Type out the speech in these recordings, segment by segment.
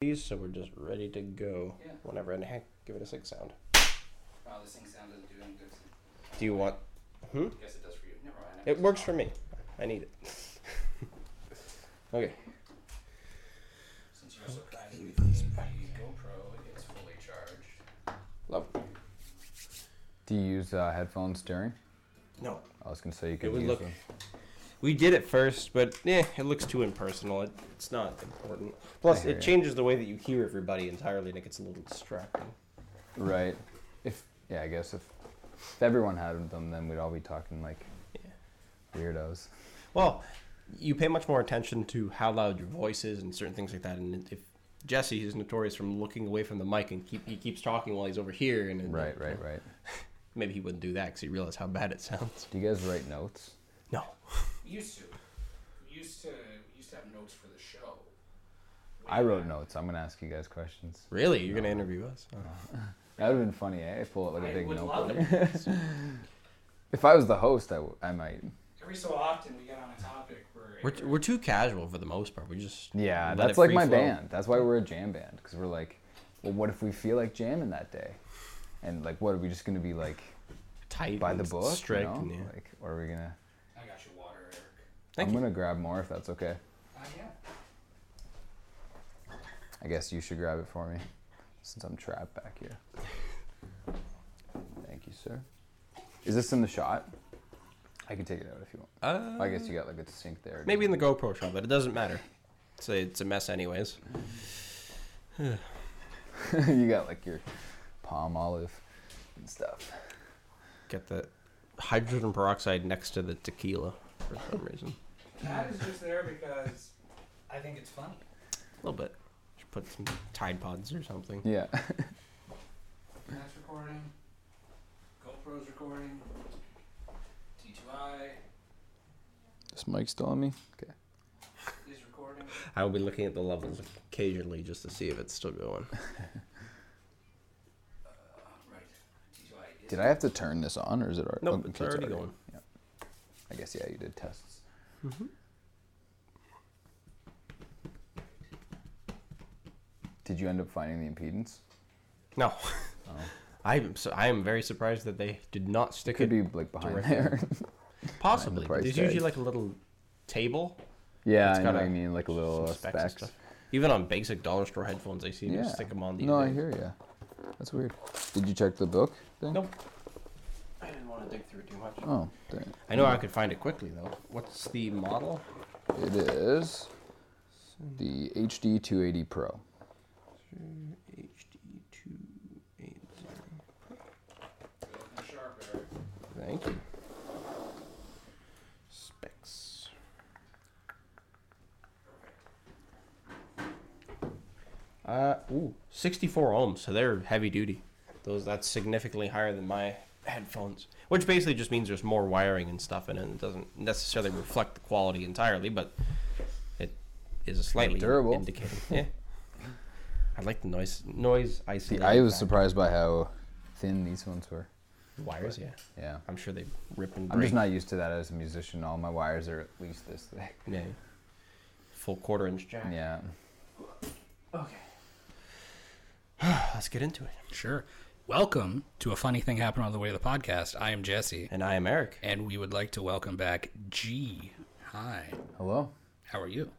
these, so we're just ready to go Yeah. whenever. And heck, give it a six sound. Wow, this thing sound doesn't do any good. Do you want? Hmm? Guess it does for you. Never mind. It works for me. I need it. okay. Since you're surprising me, the GoPro is fully charged. Love. Do you use uh, headphones during? No. I was gonna say you could would use look- them. We did it first, but yeah, it looks too impersonal. It, it's not important. Plus, it ya. changes the way that you hear everybody entirely, and it gets a little distracting. Right. If yeah, I guess if if everyone had them, then we'd all be talking like weirdos. Well, you pay much more attention to how loud your voice is and certain things like that. And if Jesse is notorious from looking away from the mic and keep he keeps talking while he's over here, and and, Right, right, right. Maybe he wouldn't do that because he realized how bad it sounds. Do you guys write notes? No. We used to. Used to. Used to have notes for the show. I wrote notes. I'm gonna ask you guys questions. Really? You're gonna interview us? Oh. That would have been funny, eh? Pull out like a I big would notebook. love it. If I was the host, I, w- I might. Every so often we get on a topic where We're, t- we're too casual for the most part. We just Yeah, let that's it like free my flow. band. That's why we're a jam band because we're like, well, what if we feel like jamming that day? And like, what are we just gonna be like tight by the and book? strict. you know? and, yeah. Like, or are we gonna? I got you water, Eric. Thank I'm you. gonna grab more if that's okay. Uh, yeah. I guess you should grab it for me, since I'm trapped back here. Thank you, sir. Is this in the shot? I can take it out if you want. Uh, I guess you got like a sink there. maybe in the GoPro shot, but it doesn't matter. It's a, it's a mess anyways. you got like your Palmolive and stuff. Get the hydrogen peroxide next to the tequila for some reason. That is just there because I think it's funny. A little bit. Should put some Tide Pods or something. Yeah. That's recording. GoPro's recording. T2i this mic still on me? Okay. is recording. I will be looking at the levels occasionally just to see if it's still going. Uh, right. T2i is. Did I have to turn this on, or is it already? Nope, oh, it's okay, already going. Yeah. I guess yeah, you did tests. Did you end up finding the impedance? No. Oh. I'm so, I am very surprised that they did not stick it. Could it. be like behind directly. there. Possibly. but price There's tag. usually like a little table. yeah, It's I know you mean, like a little uh, specs stuff. Even on basic dollar store headphones, I seem Yeah. to stick them on The No, I hear ya. That's weird. Did you check the book? Thing? Nope. I didn't want to dig through too much. Oh, dang. I know I could find it quickly though. What's the model? It is the HD 280 Pro. HD two eight zero. Looking sharp, Eric. Thank you. Specs. Uh, ooh, 64 ohms, so they're heavy duty. Those that's significantly higher than my headphones, which basically just means there's more wiring and stuff in it. It doesn't necessarily reflect the quality entirely, but it is a slightly Durable. indicator. Yeah. I like the noise noise See, isolation. I was factor. surprised by how thin these ones were. Wires, yeah. Yeah. I'm sure they rip and break. I'm just not used to that as a musician. All my wires are at least this thick. Yeah. Full quarter inch jack. Yeah. Okay. Let's get into it. Sure. Welcome to a funny thing happened on the way to the podcast. I am Jesse, And I am Eric. and we would like to welcome back G. Hi. Hello. How are you?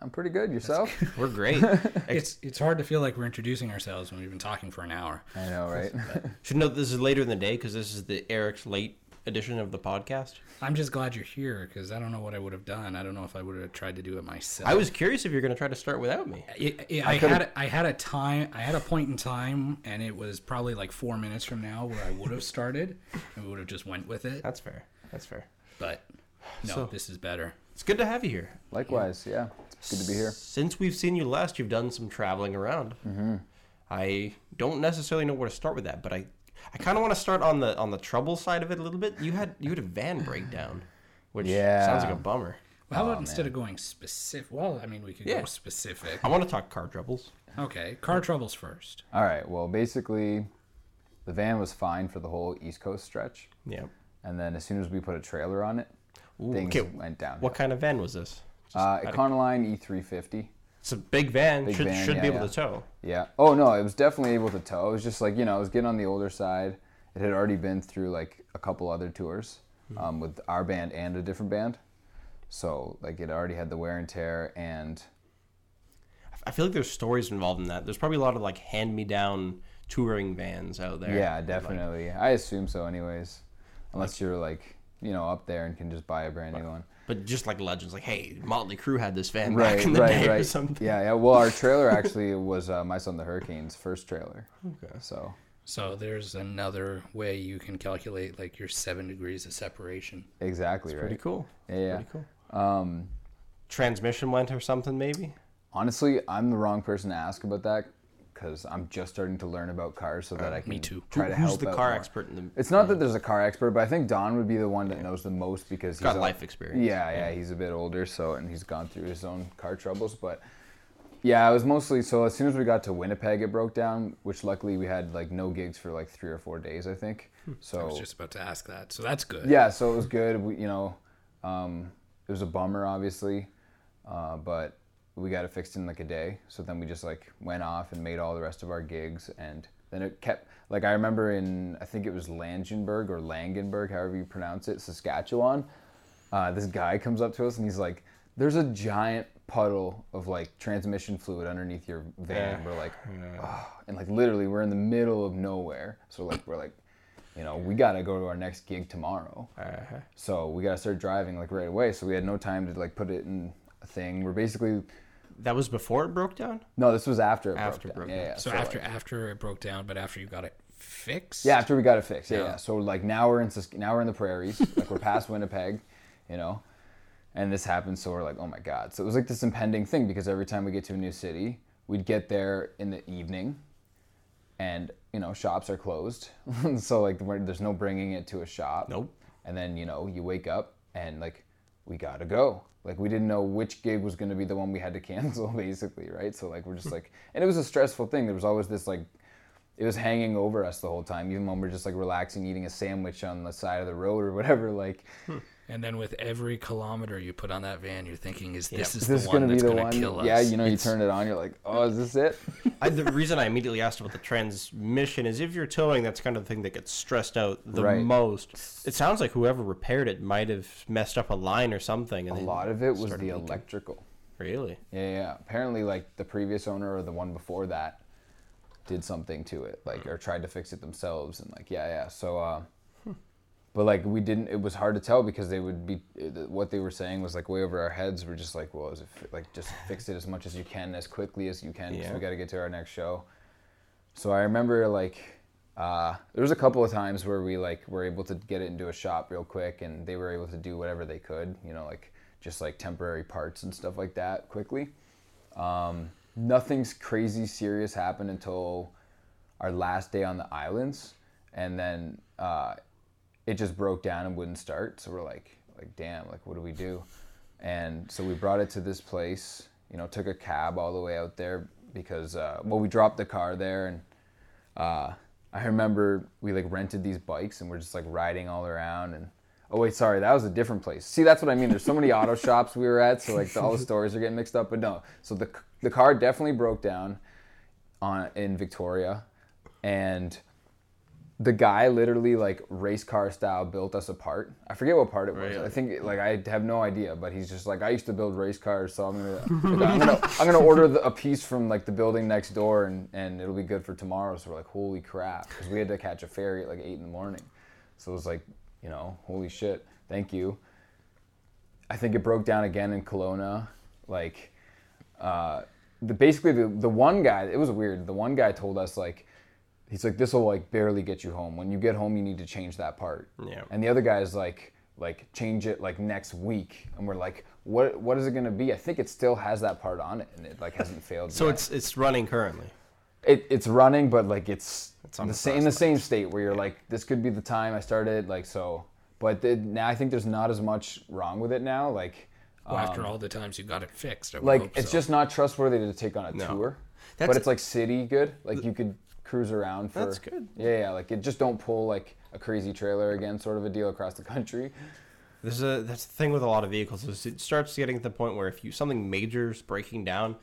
I'm pretty good. Yourself? We're great. It's it's hard to feel like we're introducing ourselves when we've been talking for an hour. I know, right? Should note this is later in the day because this is the Eric's late edition of the podcast. I'm just glad you're here because I don't know what I would have done. I don't know if I would have tried to do it myself. I was curious if you're going to try to start without me. I, I, I had I had a time I had a point in time and it was probably like four minutes from now where I would have started and we would have just went with it. That's fair. That's fair. But no, So- this is better. It's good to have you here. Likewise, yeah. It's good to be here. Since we've seen you last, you've done some traveling around. Mm-hmm. I don't necessarily know where to start with that, but I, I kind of want to start on the on the trouble side of it a little bit. You had you had a van breakdown, which yeah. sounds like a bummer. Well, how about Oh, instead of going specific? Well, I mean, we could Yeah. go specific. I want to talk car troubles. Okay, car troubles first. All right. Well, basically, the van was fine for the whole East Coast stretch, Yeah. and then as soon as we put a trailer on it, Ooh, things okay, went down. What kind of van was this? Just Uh, Econoline E350. It's a big van. Big should van, should yeah, be able yeah. to tow. Yeah. Oh no, it was definitely able to tow. It was just like you know, it was getting on the older side. It had already been through like a couple other tours Hmm. um, with our band and a different band, so like it already had the wear and tear and I feel like there's stories involved in that. There's probably a lot of like hand me down touring vans out there. yeah, Like, definitely. I assume so, anyways. Unless you're like you know up there and can just buy a brand new one. But just like legends, like hey, Motley Crue had this van Right, back in the right, day or something. Yeah, yeah. Well, our trailer actually was uh, My Son the Hurricane's first trailer. Okay. So So there's another way you can calculate like your seven degrees of separation. exactly Pretty right. Pretty cool. Yeah, yeah. Pretty cool. Um, Transmission went or something maybe. honestly, I'm the wrong person to ask about that because I'm just starting to learn about cars so that I can me too. try Who- to Who's help the out car more. expert in the? It's not that there's a car expert, but I think Don would be the one that knows the most because he's Got a- life experience. Yeah, yeah, he's a bit older, so and he's gone through his own car troubles. But yeah, it was mostly so. As soon as we got to Winnipeg, it broke down, which luckily we had like no gigs for like three or four days, I think. I So was just about to ask that. So that's good. yeah, so it was good. We, you know, um, it was a bummer, obviously, uh, but we got it fixed in like a day. So then we just like went off and made all the rest of our gigs, and then it kept like I remember in I think it was Langenburg or Langenburg, however you pronounce it, Saskatchewan. Uh, this guy comes up to us and he's like, "There's a giant puddle of like transmission fluid underneath your van." Yeah. We're like, "Oh," and like literally we're in the middle of nowhere. So like we're like, you know, we gotta go to our next gig tomorrow. Uh-huh. So we gotta start driving like right away. So we had no time to like put it in a thing. We're basically That was before it broke down. no, this was after it After broke broke down. down. Yeah, yeah. So, like- after after it broke down, but after you got it fixed. yeah, after we got it fixed. Yeah, Yeah. yeah. So like now we're in now we're in the prairies. like we're past Winnipeg, you know, and this happened. So we're like, oh my god. So it was like this impending thing because every time we get to a new city, we'd get there in the evening, and you know shops are closed. so like there's no bringing it to a shop. Nope. And then you know you wake up and like we gotta go. Like we didn't know which gig was gonna be the one we had to cancel, basically, right? So like we're just like, and it was a stressful thing. There was always this like, it was hanging over us the whole time, even when we're just like relaxing, eating a sandwich on the side of the road or whatever. Like, hmm. And then with every kilometer you put on that van, you're thinking, "Is this is is this the one gonna be that's the gonna one? kill us?" Yeah, you know, you It's- turn it on, you're like, oh, is this it? I, the reason I immediately asked about the transmission is if you're towing, that's kind of the thing that gets stressed out the Right. most. It sounds like whoever repaired it might have messed up a line or something. A And then lot of it was started the leaking. electrical. Really? Yeah, yeah, yeah. Apparently, like the previous owner or the one before that did something to it, like or tried to fix it themselves, and like yeah, yeah. So, uh, but like we didn't. It was hard to tell because they would be what they were saying was like way over our heads. We're just like, well, is it fi- like just fix it as much as you can, as quickly as you can, because Yeah. we got to get to our next show. So I remember like uh, there was a couple of times where we like were able to get it into a shop real quick, and they were able to do whatever they could, you know, like just like temporary parts and stuff like that quickly. Um, nothing's crazy serious happened until our last day on the islands, and then uh, it just broke down and wouldn't start. So we're like, like damn, like what do we do? And so we brought it to this place. You know, took a cab all the way out there because uh, well, we dropped the car there, and uh, I remember we like rented these bikes and we're just like riding all around and. Oh wait, sorry, that was a different place. See, that's what I mean. There's so many auto shops we were at, so like all the stories are getting mixed up. But no, so the the car definitely broke down on in Victoria, and the guy literally like race car style built us a part. I forget what part it was. Really? I think like I have no idea, but he's just like I used to build race cars, so I'm gonna like, I'm gonna I'm gonna order the, a piece from like the building next door, and and it'll be good for tomorrow. So we're like, holy crap, because we had to catch a ferry at like eight in the morning. So it was like, you know, holy shit, thank you. I think it broke down again in Kelowna. Like, uh, the basically the the one guy, it was weird. The one guy told us like, he's like, this will like barely get you home. When you get home, you need to change that part. Yeah. And the other guy is like, like change it like next week. And we're like, what what is it gonna be? I think it still has that part on it, and it like hasn't failed. So yet. it's it's running currently. It, it's running, but like it's, on the the same in the same state where you're like, this could be the time I started, like so. But the, now I think there's not as much wrong with it now. Like, Well, after all the times you got it fixed, I Um, like it's so. just not trustworthy to take on a No. tour. That's- but it's like city good. Like you could cruise around for. That's good. Yeah, yeah. Like it just don't pull like a crazy trailer again, sort of a deal across the country. There's a that's the thing with a lot of vehicles is it starts getting to the point where if you something major is breaking down,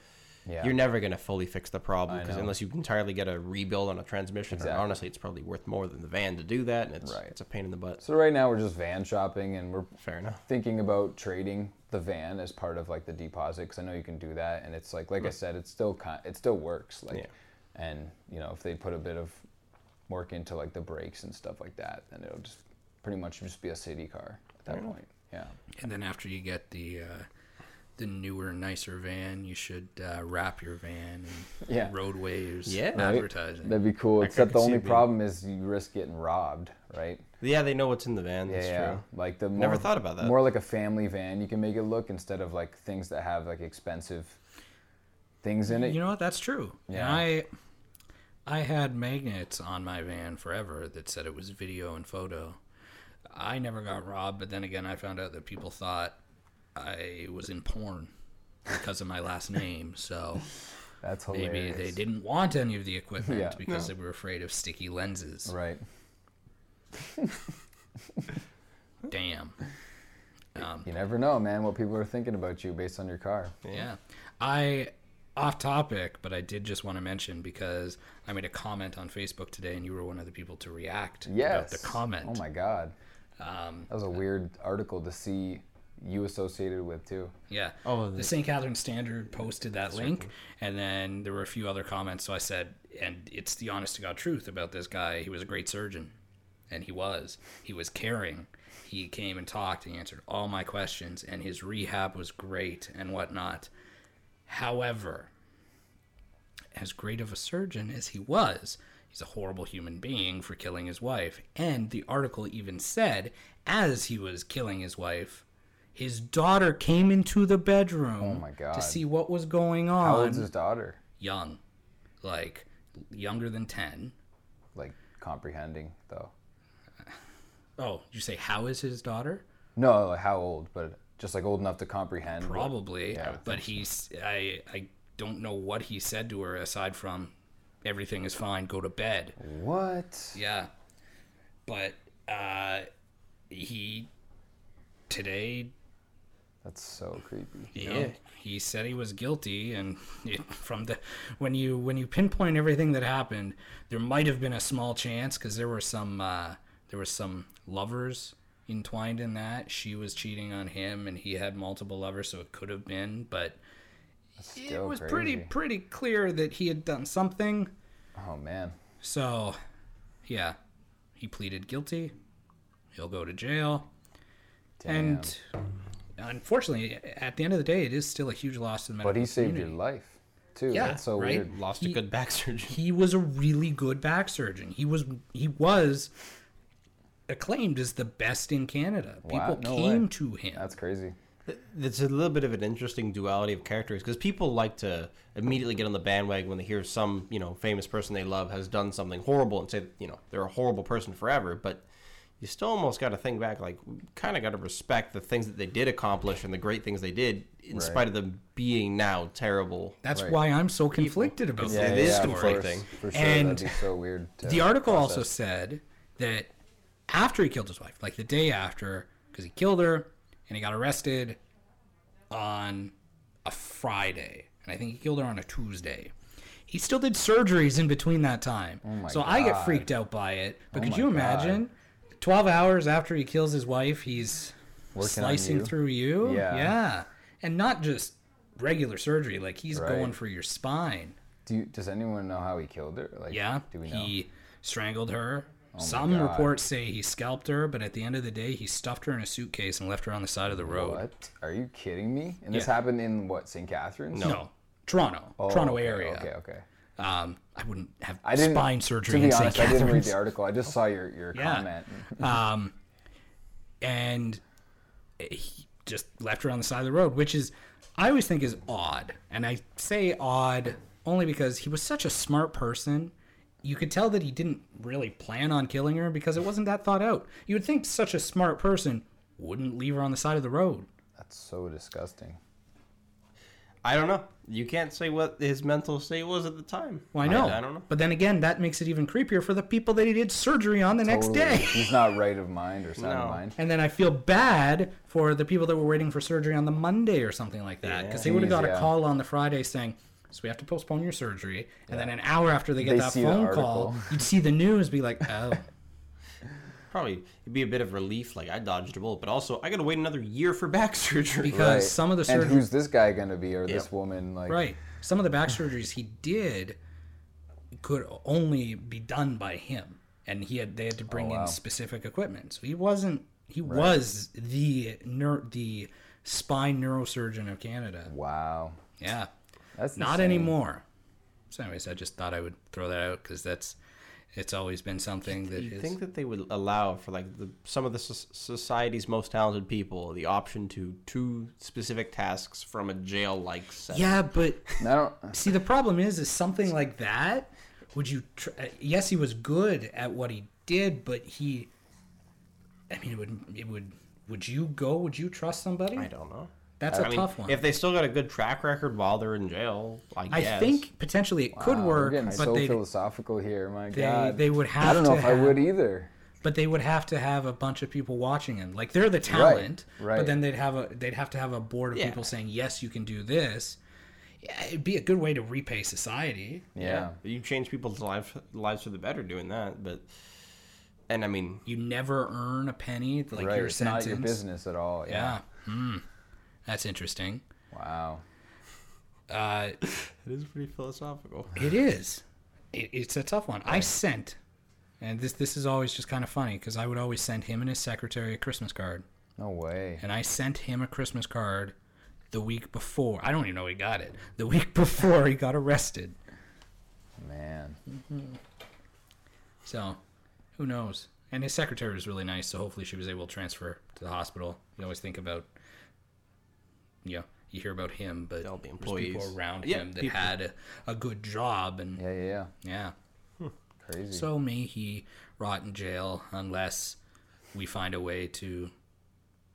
Yeah. you're never going to fully fix the problem because unless you entirely get a rebuild on a transmission, and Exactly. honestly, it's probably worth more than the van to do that, and it's Right. it's a pain in the butt. So right now we're just van shopping, and we're Fair enough. thinking about trading the van as part of like the deposit because I know you can do that, and it's like like I said, it's still kind, it still works. Like, Yeah. and you know if they put a bit of work into like the brakes and stuff like that, then it'll just pretty much just be a city car at that point. Yeah. And then after you get the uh, the newer, nicer van, you should uh, wrap your van and Yeah. roadways Yeah. Right. advertising. That'd be cool. I Except the only it being- problem is you risk getting robbed, right? Yeah, they know what's in the van. Yeah, That's yeah. true. Like the more, Never thought about that. More like a family van. You can make it look instead of like things that have like expensive things in it. You know what? That's true. Yeah. And I I had magnets on my van forever that said it was video and photo. I never got robbed, but then again, I found out that people thought I was in porn because of my last name. So That's hilarious. maybe they didn't want any of the equipment Yeah. because they were afraid of sticky lenses. Right. Damn. You never know, man, what people are thinking about you based on your car. Yeah. I off topic, but I did just want to mention because I made a comment on Facebook today and you were one of the people to react Yes. about the comment. Oh my god. Um, That was a weird article to see you associated with too. yeah. Oh, the the- St. Catharines Standard posted that link and then there were a few other comments so I said and it's the honest to God truth about this guy. He was a great surgeon. And he was. He was caring. He came and talked and he answered all my questions and his rehab was great and whatnot. However, as great of a surgeon as he was, he's a horrible human being for killing his wife. And the article even said, as he was killing his wife, his daughter came into the bedroom Oh my God. to see what was going on. How old's his daughter? Young, like younger than 10. Like comprehending though. Oh, you say how is his daughter? No, how old, but just like old enough to comprehend. Probably, Yeah, but he's I I don't know what he said to her aside from everything is fine, go to bed. What? Yeah. But uh he today That's so creepy. Yeah, know, he said he was guilty and it, from the when you when you pinpoint everything that happened, there might have been a small chance cuz there were some uh there were some lovers entwined in that. She was cheating on him and he had multiple lovers so it could have been, but it was crazy. pretty pretty clear that he had done something. Oh man. So, yeah, he pleaded guilty. He'll go to jail. Damn. And unfortunately, at the end of the day, it is still a huge loss to the medical but he saved community. your life too. Yeah, That's so right? weird. Lost He- a good back surgeon. He was a really good back surgeon. He was he was acclaimed as the best in Canada. Wow, People no came way. to him. That's crazy. It's a little bit of an interesting duality of characters because people like to immediately get on the bandwagon when they hear some you know famous person they love has done something horrible and say you know they're a horrible person forever. But you still almost got to think back, like kind of got to respect the things that they did accomplish and the great things they did, in Right. spite of them being now terrible. That's Right. why I'm so conflicted about Yeah, this it is of conflicting. course, For sure, And that'd be so weird. The article also said that after he killed his wife, like the day after, because he killed her and he got arrested on a Friday, and I think he killed her on a Tuesday. He still did surgeries in between that time. Oh my so I get Oh freaked out by it. But oh could my you God. Imagine? 12 hours after he kills his wife, he's Working slicing you? through you. Yeah. Yeah. And not just regular surgery, like he's Right. going for your spine. Do you, does anyone know how he killed her? Like, Yeah, Do we know? Oh he strangled her. Oh my Some reports say he scalped her, but at the end of the day, he stuffed her in a suitcase and left her on the side of the road. What? Are you kidding me? And this Yeah. happened in what? St. Catharines? No, Toronto, Oh, Toronto okay, area. Okay, okay. Um, I wouldn't have I didn't. spine surgery To be honest, I didn't read the article. I just saw your your Yeah. comment. um, and he just left her on the side of the road, which is I always think is odd, and I say odd only because he was such a smart person. You could tell that he didn't really plan on killing her because it wasn't that thought out. You would think such a smart person wouldn't leave her on the side of the road. That's so disgusting. I don't know. You can't say what his mental state was at the time. Well, I know. I, don't know. But then again, that makes it even creepier for the people that he did surgery on the next day. He's not right of mind or sound of mind. And then I feel bad for the people that were waiting for surgery on the Monday or something like that because they would have Jeez, got a call on the Friday saying, So we have to postpone your surgery. And then an hour after they get They that see the phone call, you'd see the news be like, oh, Probably it'd be a bit of relief, like I dodged a bullet, but also I got to wait another year for back surgery. because some of the and who's this guy gonna be or this woman? Like, Right. Some of the back surgeries he did could only be done by him, and he had they had to bring Oh, wow. in specific equipment. So he wasn't. He was the neur- the spine neurosurgeon of Canada. Wow, Yeah. that's Not insane. anymore. So, anyways, I just thought I would throw that out because that's it's always been something that you is. think that they would allow for like the some of the so- society's most talented people the option to two specific tasks from a jail-like setting? yeah, but I don't. See, the problem is, is something like that. Would you? Tr- uh, yes, he was good at what he did, but he. I mean, it would. It would. Would you go? Would you trust somebody? I don't know. That's I a mean, tough one. If they still got a good track record while they're in jail, I I guess. think potentially it could Wow, we're work, getting but so they philosophical here. My they- God, they would have. I have don't know to if I would have- either. but they would have to have a bunch of people watching him. Like they're the talent, right. but then they'd have a they'd have to have a board of Yeah. people saying yes, you can do this. Yeah, it'd be a good way to repay society. Yeah. you change people's lives lives for the better doing that, but and I mean, You never earn a penny. Like right. your It's sentence. not your business at all. Yeah. Yeah. Hmm. That's interesting. Wow. Uh, it is pretty philosophical. it is. It, it's a tough one. I sent, and this this is always just kind of funny because I would always send him and his secretary a Christmas card, No way. and I sent him a Christmas card the week before. I don't even know he got it. The week before he got arrested. Man. So, who knows? And his secretary was really nice, so hopefully she was able to transfer to the hospital. You always think about, you know, you hear about him, but All the there's people around Yeah, him that people. had a, a good job, and Yeah, yeah, yeah. yeah. Hmm. Crazy. So may he rot in jail unless we find a way to,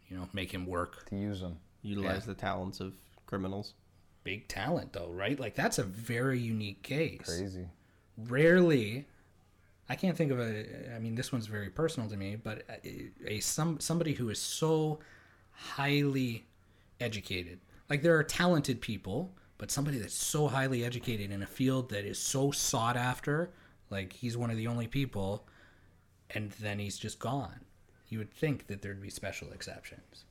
you know, make him work. to use them. Utilize the talents of criminals. Big talent, though, right? Like that's a very unique case. Crazy. Rarely, I can't think of a. I mean, this one's very personal to me, but a, a some somebody who is so highly educated. Like there are talented people, but somebody that's so highly educated in a field that is so sought after. Like he's one of the only people, and then he's just gone. You would think that there'd be special exceptions.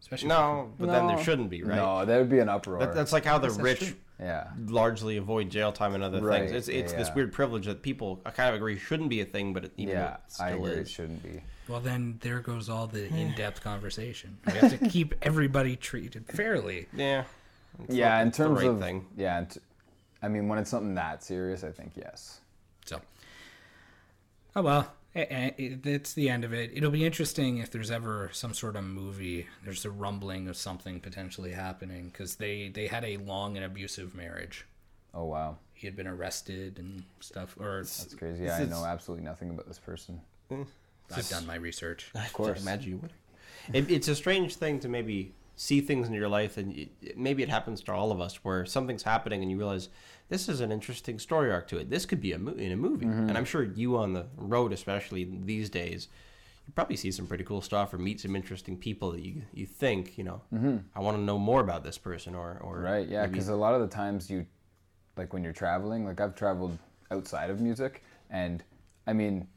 Especially No, but then there shouldn't be, right? No, that would be an uproar. That, that's like how the rich yeah. largely avoid jail time and other Right, things. It's it's yeah, this weird privilege that people I kind of agree shouldn't be a thing, but it, even Yeah, it still I agree. It is. shouldn't be. Well, then there goes all the in-depth conversation. We have to keep everybody treated fairly. Yeah. It's yeah, not- in the terms right of thing. yeah. and t- I mean, when it's something that serious, I think yes. So, oh well, eh, eh, it- it's the end of it. It'll be interesting if there's ever some sort of movie. There's a rumbling of something potentially happening because they they had a long and abusive marriage. Oh wow, He had been arrested and stuff. Or that's crazy. Yeah, I know absolutely nothing about this person. I've done my research. Of course. imagine you would. It, it's a strange thing to maybe see things in your life, and y maybe it happens to all of us, where something's happening and you realize this is an interesting story arc to it. This could be a mo- in a movie, Mm-hmm. and I'm sure you on the road, especially these days, you probably see some pretty cool stuff or meet some interesting people that you you think you know. I want to know more about this person, or or Mm-hmm. Right. Yeah, because a lot of the times you, like when you're traveling, like I've traveled outside of music, and I mean,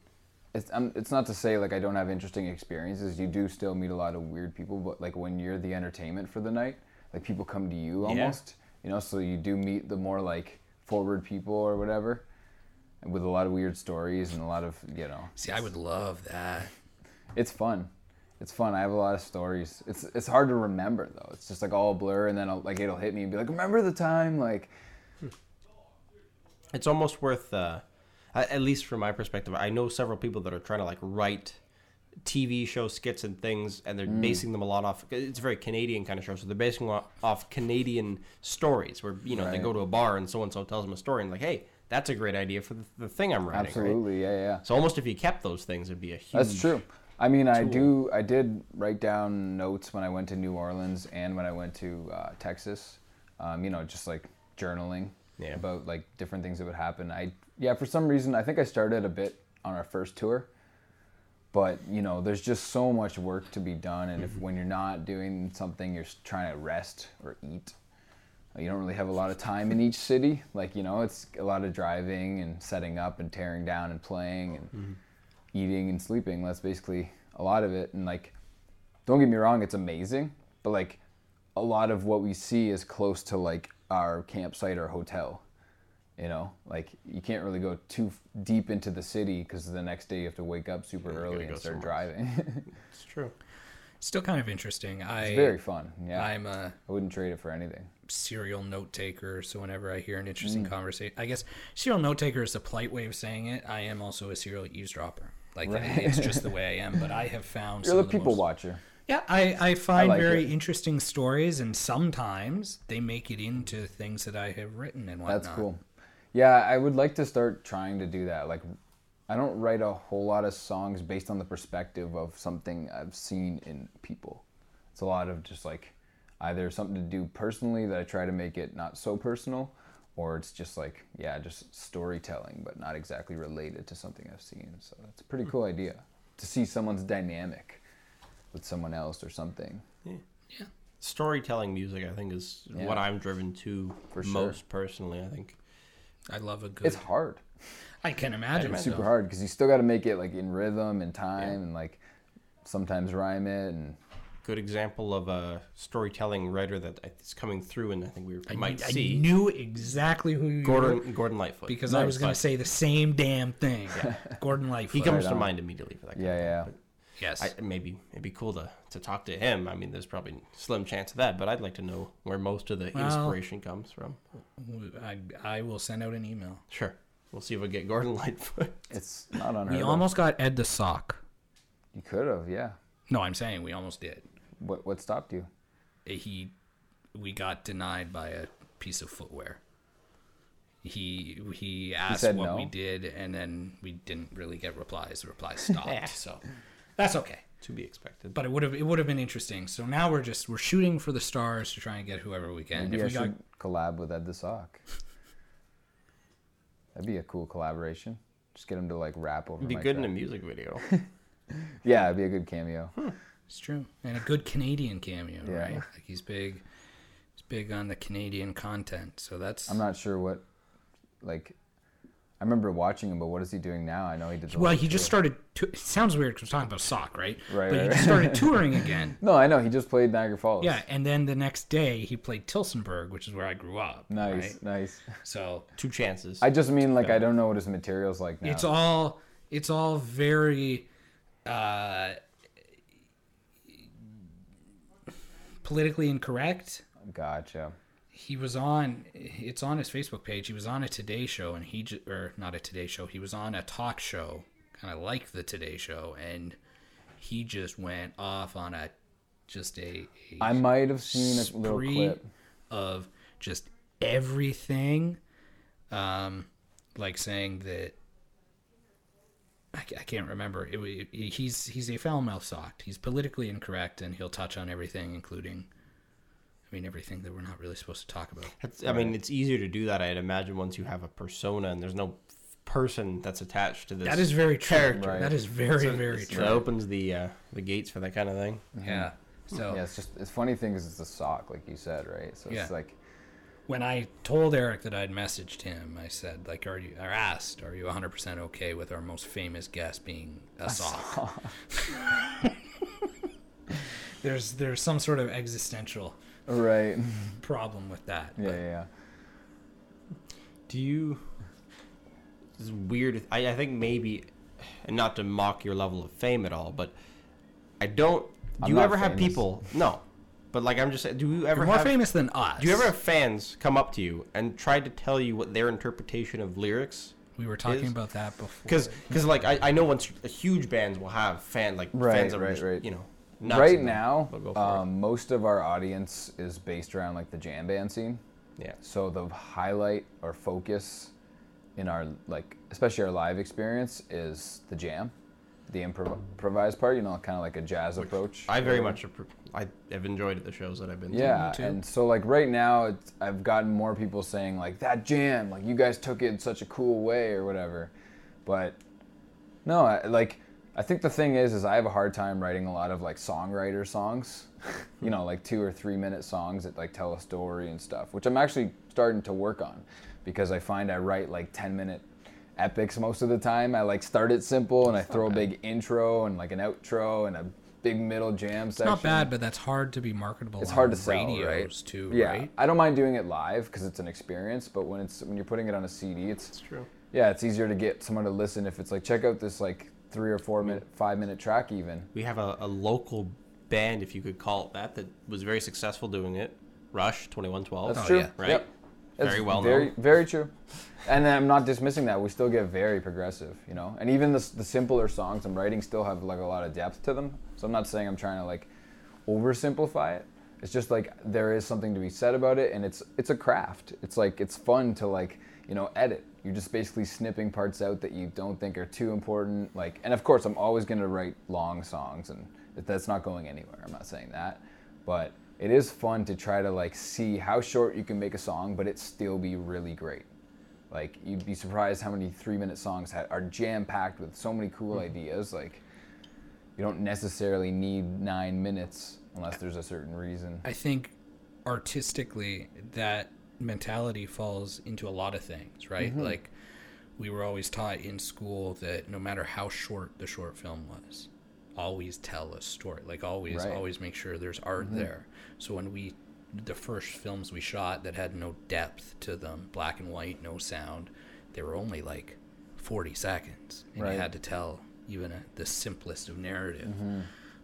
it's um, it's not to say like I don't have interesting experiences. You do still meet a lot of weird people, but like when you're the entertainment for the night, like people come to you almost, yeah. you know. So you do meet the more like forward people or whatever, with a lot of weird stories and a lot of you know. See, I would love that. It's fun. It's fun. I have a lot of stories. It's it's hard to remember though. It's just like all blur, and then I'll, like it'll hit me and be like, remember the time like. it's almost worth uh, at least from my perspective i know several people that are trying to like write tv show skits and things and they're Mm. basing them a lot off it's a very canadian kind of show so they're basing them off canadian stories where you know they go to a bar and so and so tells them a story and like hey that's a great idea for the, the thing i'm writing right? Absolutely, yeah, yeah. so almost if you kept those things it'd be a huge That's true. I mean, I do. I did write down notes when I went to New Orleans and when I went to uh, Texas. Um, you know, just like journaling Yeah. about like different things that would happen. I yeah, for some reason, I think I started a bit on our first tour, but you know, there's just so much work to be done, and if mm-hmm. when you're not doing something, you're trying to rest or eat. you don't really have a lot of time in each city. Like you know, it's a lot of driving and setting up and tearing down and playing and mm-hmm. eating and sleeping. That's basically a lot of it. And like, don't get me wrong, it's amazing, but like, a lot of what we see is close to like our campsite or hotel. You know, like you can't really go too f- deep into the city because the next day you have to wake up super you early and start somewhere driving. It's true. Still kind of interesting. I it's very fun. Yeah, I'm a I wouldn't trade it for anything. serial note taker, so whenever I hear an Mm. interesting conversation, I guess serial note taker is a polite way of saying it. I am also a serial eavesdropper. Like Right. it's just the way I am. But I have found You're some the people most- watcher. Yeah, I, I find like very it. interesting stories, and sometimes they make it into things that I have written and whatnot. That's cool. Yeah, I would like to start trying to do that. Like, I don't write a whole lot of songs based on the perspective of something I've seen in people. It's a lot of just like either something to do personally that I try to make it not so personal, or it's just like, yeah, just storytelling, but not exactly related to something I've seen. So that's a pretty hmm. cool idea to see someone's dynamic with someone else or something. Yeah. Storytelling music, I think, is Yeah. what I'm driven to For sure. most personally. I think. I love a good. It's hard. I can imagine. It's so. super hard because you still got to make it like in rhythm and time and like sometimes rhyme it and Good example of a storytelling writer that is coming through, and I think we I, might I see I knew exactly who you were Gordon Gordon Lightfoot because I was going to say the same damn thing. Gordon Lightfoot. he comes Right to on. mind immediately for that. Kind Yeah, of thing, yeah. but yes. I, maybe it'd be cool to, to talk to him. I mean, there's probably slim chance of that, but I'd like to know where most of the Well- inspiration comes from. I, I will send out an email. Sure, we'll see if we get Gordon Lightfoot. it's not unheard We of. almost got Ed the Sock. You could have, yeah. No, I'm saying we almost did. What what stopped you? Eh, he, we got denied by a piece of footwear. He he asked said what no? we did, and then we didn't really get replies. The replies stopped, so that's okay. to be expected. But it would have it would have been interesting. So now we're just we're shooting for the stars to try and get whoever we can. Maybe if I we got should collab with Ed the Sock. That'd be a cool collaboration. Just get him to like rap over. It'd be my good in a music video. Yeah, it'd be a good cameo. It's true, and a good Canadian cameo, Yeah. right? Like he's big, he's big on the Canadian content. So that's I'm not sure what, like, I remember watching him, but what is he doing now? I know he did. The well, he just tour. started. To, it sounds weird because we're talking about sock, right? Right, But right, he right. just started touring again. No, I know he just played Niagara Falls. Yeah, and then the next day he played Tillsonburg, which is where I grew up. Nice, right? nice. So Two chances. I just mean like I don't know what his material's like now. it's all it's all very uh, politically incorrect. Gotcha. He was on it's on his facebook page. He was on a today show and he or not a today show he was on a talk show kind of like the today show and he just went off on a just a, a I might have seen a little clip. of just everything um like saying that I, I can't remember. It, he- he's he's a foul mouth socked he's politically incorrect and he'll touch on everything including I mean everything that we're not really supposed to talk about It's- I mean, it's easier to do that. I'd imagine once you have a persona and there's no person that's attached to this. That is very true. character. Right. That is very, So very it true. opens the uh, the gates for that kind of thing. Yeah. So Yeah, it's just it's funny thing is it's a sock, like you said, right? So Yeah. like when I told Eric that I'd messaged him, I said, like, are you, or asked, are you 100% okay with our most famous guest being a sock? there's, there's some sort of existential right. problem with that. Yeah, but- yeah. Do you? This is weird. I, I think maybe, and not to mock your level of fame at all, but I don't. Do I'm you ever have people? No, but like I'm just saying. Do you ever You're more have? famous than us. Do you ever have fans come up to you and try to tell you what their interpretation of lyrics? We were talking is- about that before. Because, like I, I know once huge bands will have fan like Right, fans right, right. you know right now, they'll go for um, most of our audience is based around like the jam band scene. Yeah. So the highlight or focus in our like, especially our live experience, is the jam, the improv- improvised part. You know, kind of like a jazz approach. I very much appro- I have enjoyed the shows that I've been Yeah, too. and so like right now, it's, I've gotten more people saying like that jam, like you guys took it in such a cool way or whatever. But no, I, like I think the thing is, is I have a hard time writing a lot of like songwriter songs, you know, like two or three minute songs that like tell a story and stuff, which I'm actually starting to work on, because I find I write like ten minute epics most of the time. I like start it simple and I throw a big intro and like an outro and a big middle jam It's section. not bad, but that's hard to be marketable. It's on hard to sell, radios right? too, Yeah, right? I don't mind doing it live because it's an experience, but when it's when you're putting it on a CD, it's It's true. yeah, it's easier to get someone to listen if it's like check out this like three or four minute, five minute track even. We have a, a local band, if you could call it that, that was very successful doing it. Rush, 2112. That's Oh, true. yeah. Right. Yep. That's Very well very, known. Very true. And I'm not dismissing that. We still get very progressive, you know. And even the, the simpler songs I'm writing still have like a lot of depth to them. So I'm not saying I'm trying to like oversimplify it. It's just like there is something to be said about it, and it's it's a craft. It's like it's fun to like you know edit. You're just basically snipping parts out that you don't think are too important. Like, and of course, I'm always gonna write long songs, and that's not going anywhere. I'm not saying that, but it is fun to try to like see how short you can make a song, but it still be really great. Like you'd be surprised how many three-minute songs ha- are jam-packed with so many cool mm-hmm. ideas. Like you don't necessarily need nine minutes unless there's a certain reason. I think artistically that mentality falls into a lot of things, right? Mm-hmm. Like we were always taught in school that no matter how short the short film was, always tell a story. Like always, Right. Mm-hmm. always make sure there's art there. So when we the first films we shot that had no depth to them, black and white, no sound, they were only like 40 seconds. And Right. you had to tell even a, the simplest of narrative. Mm-hmm.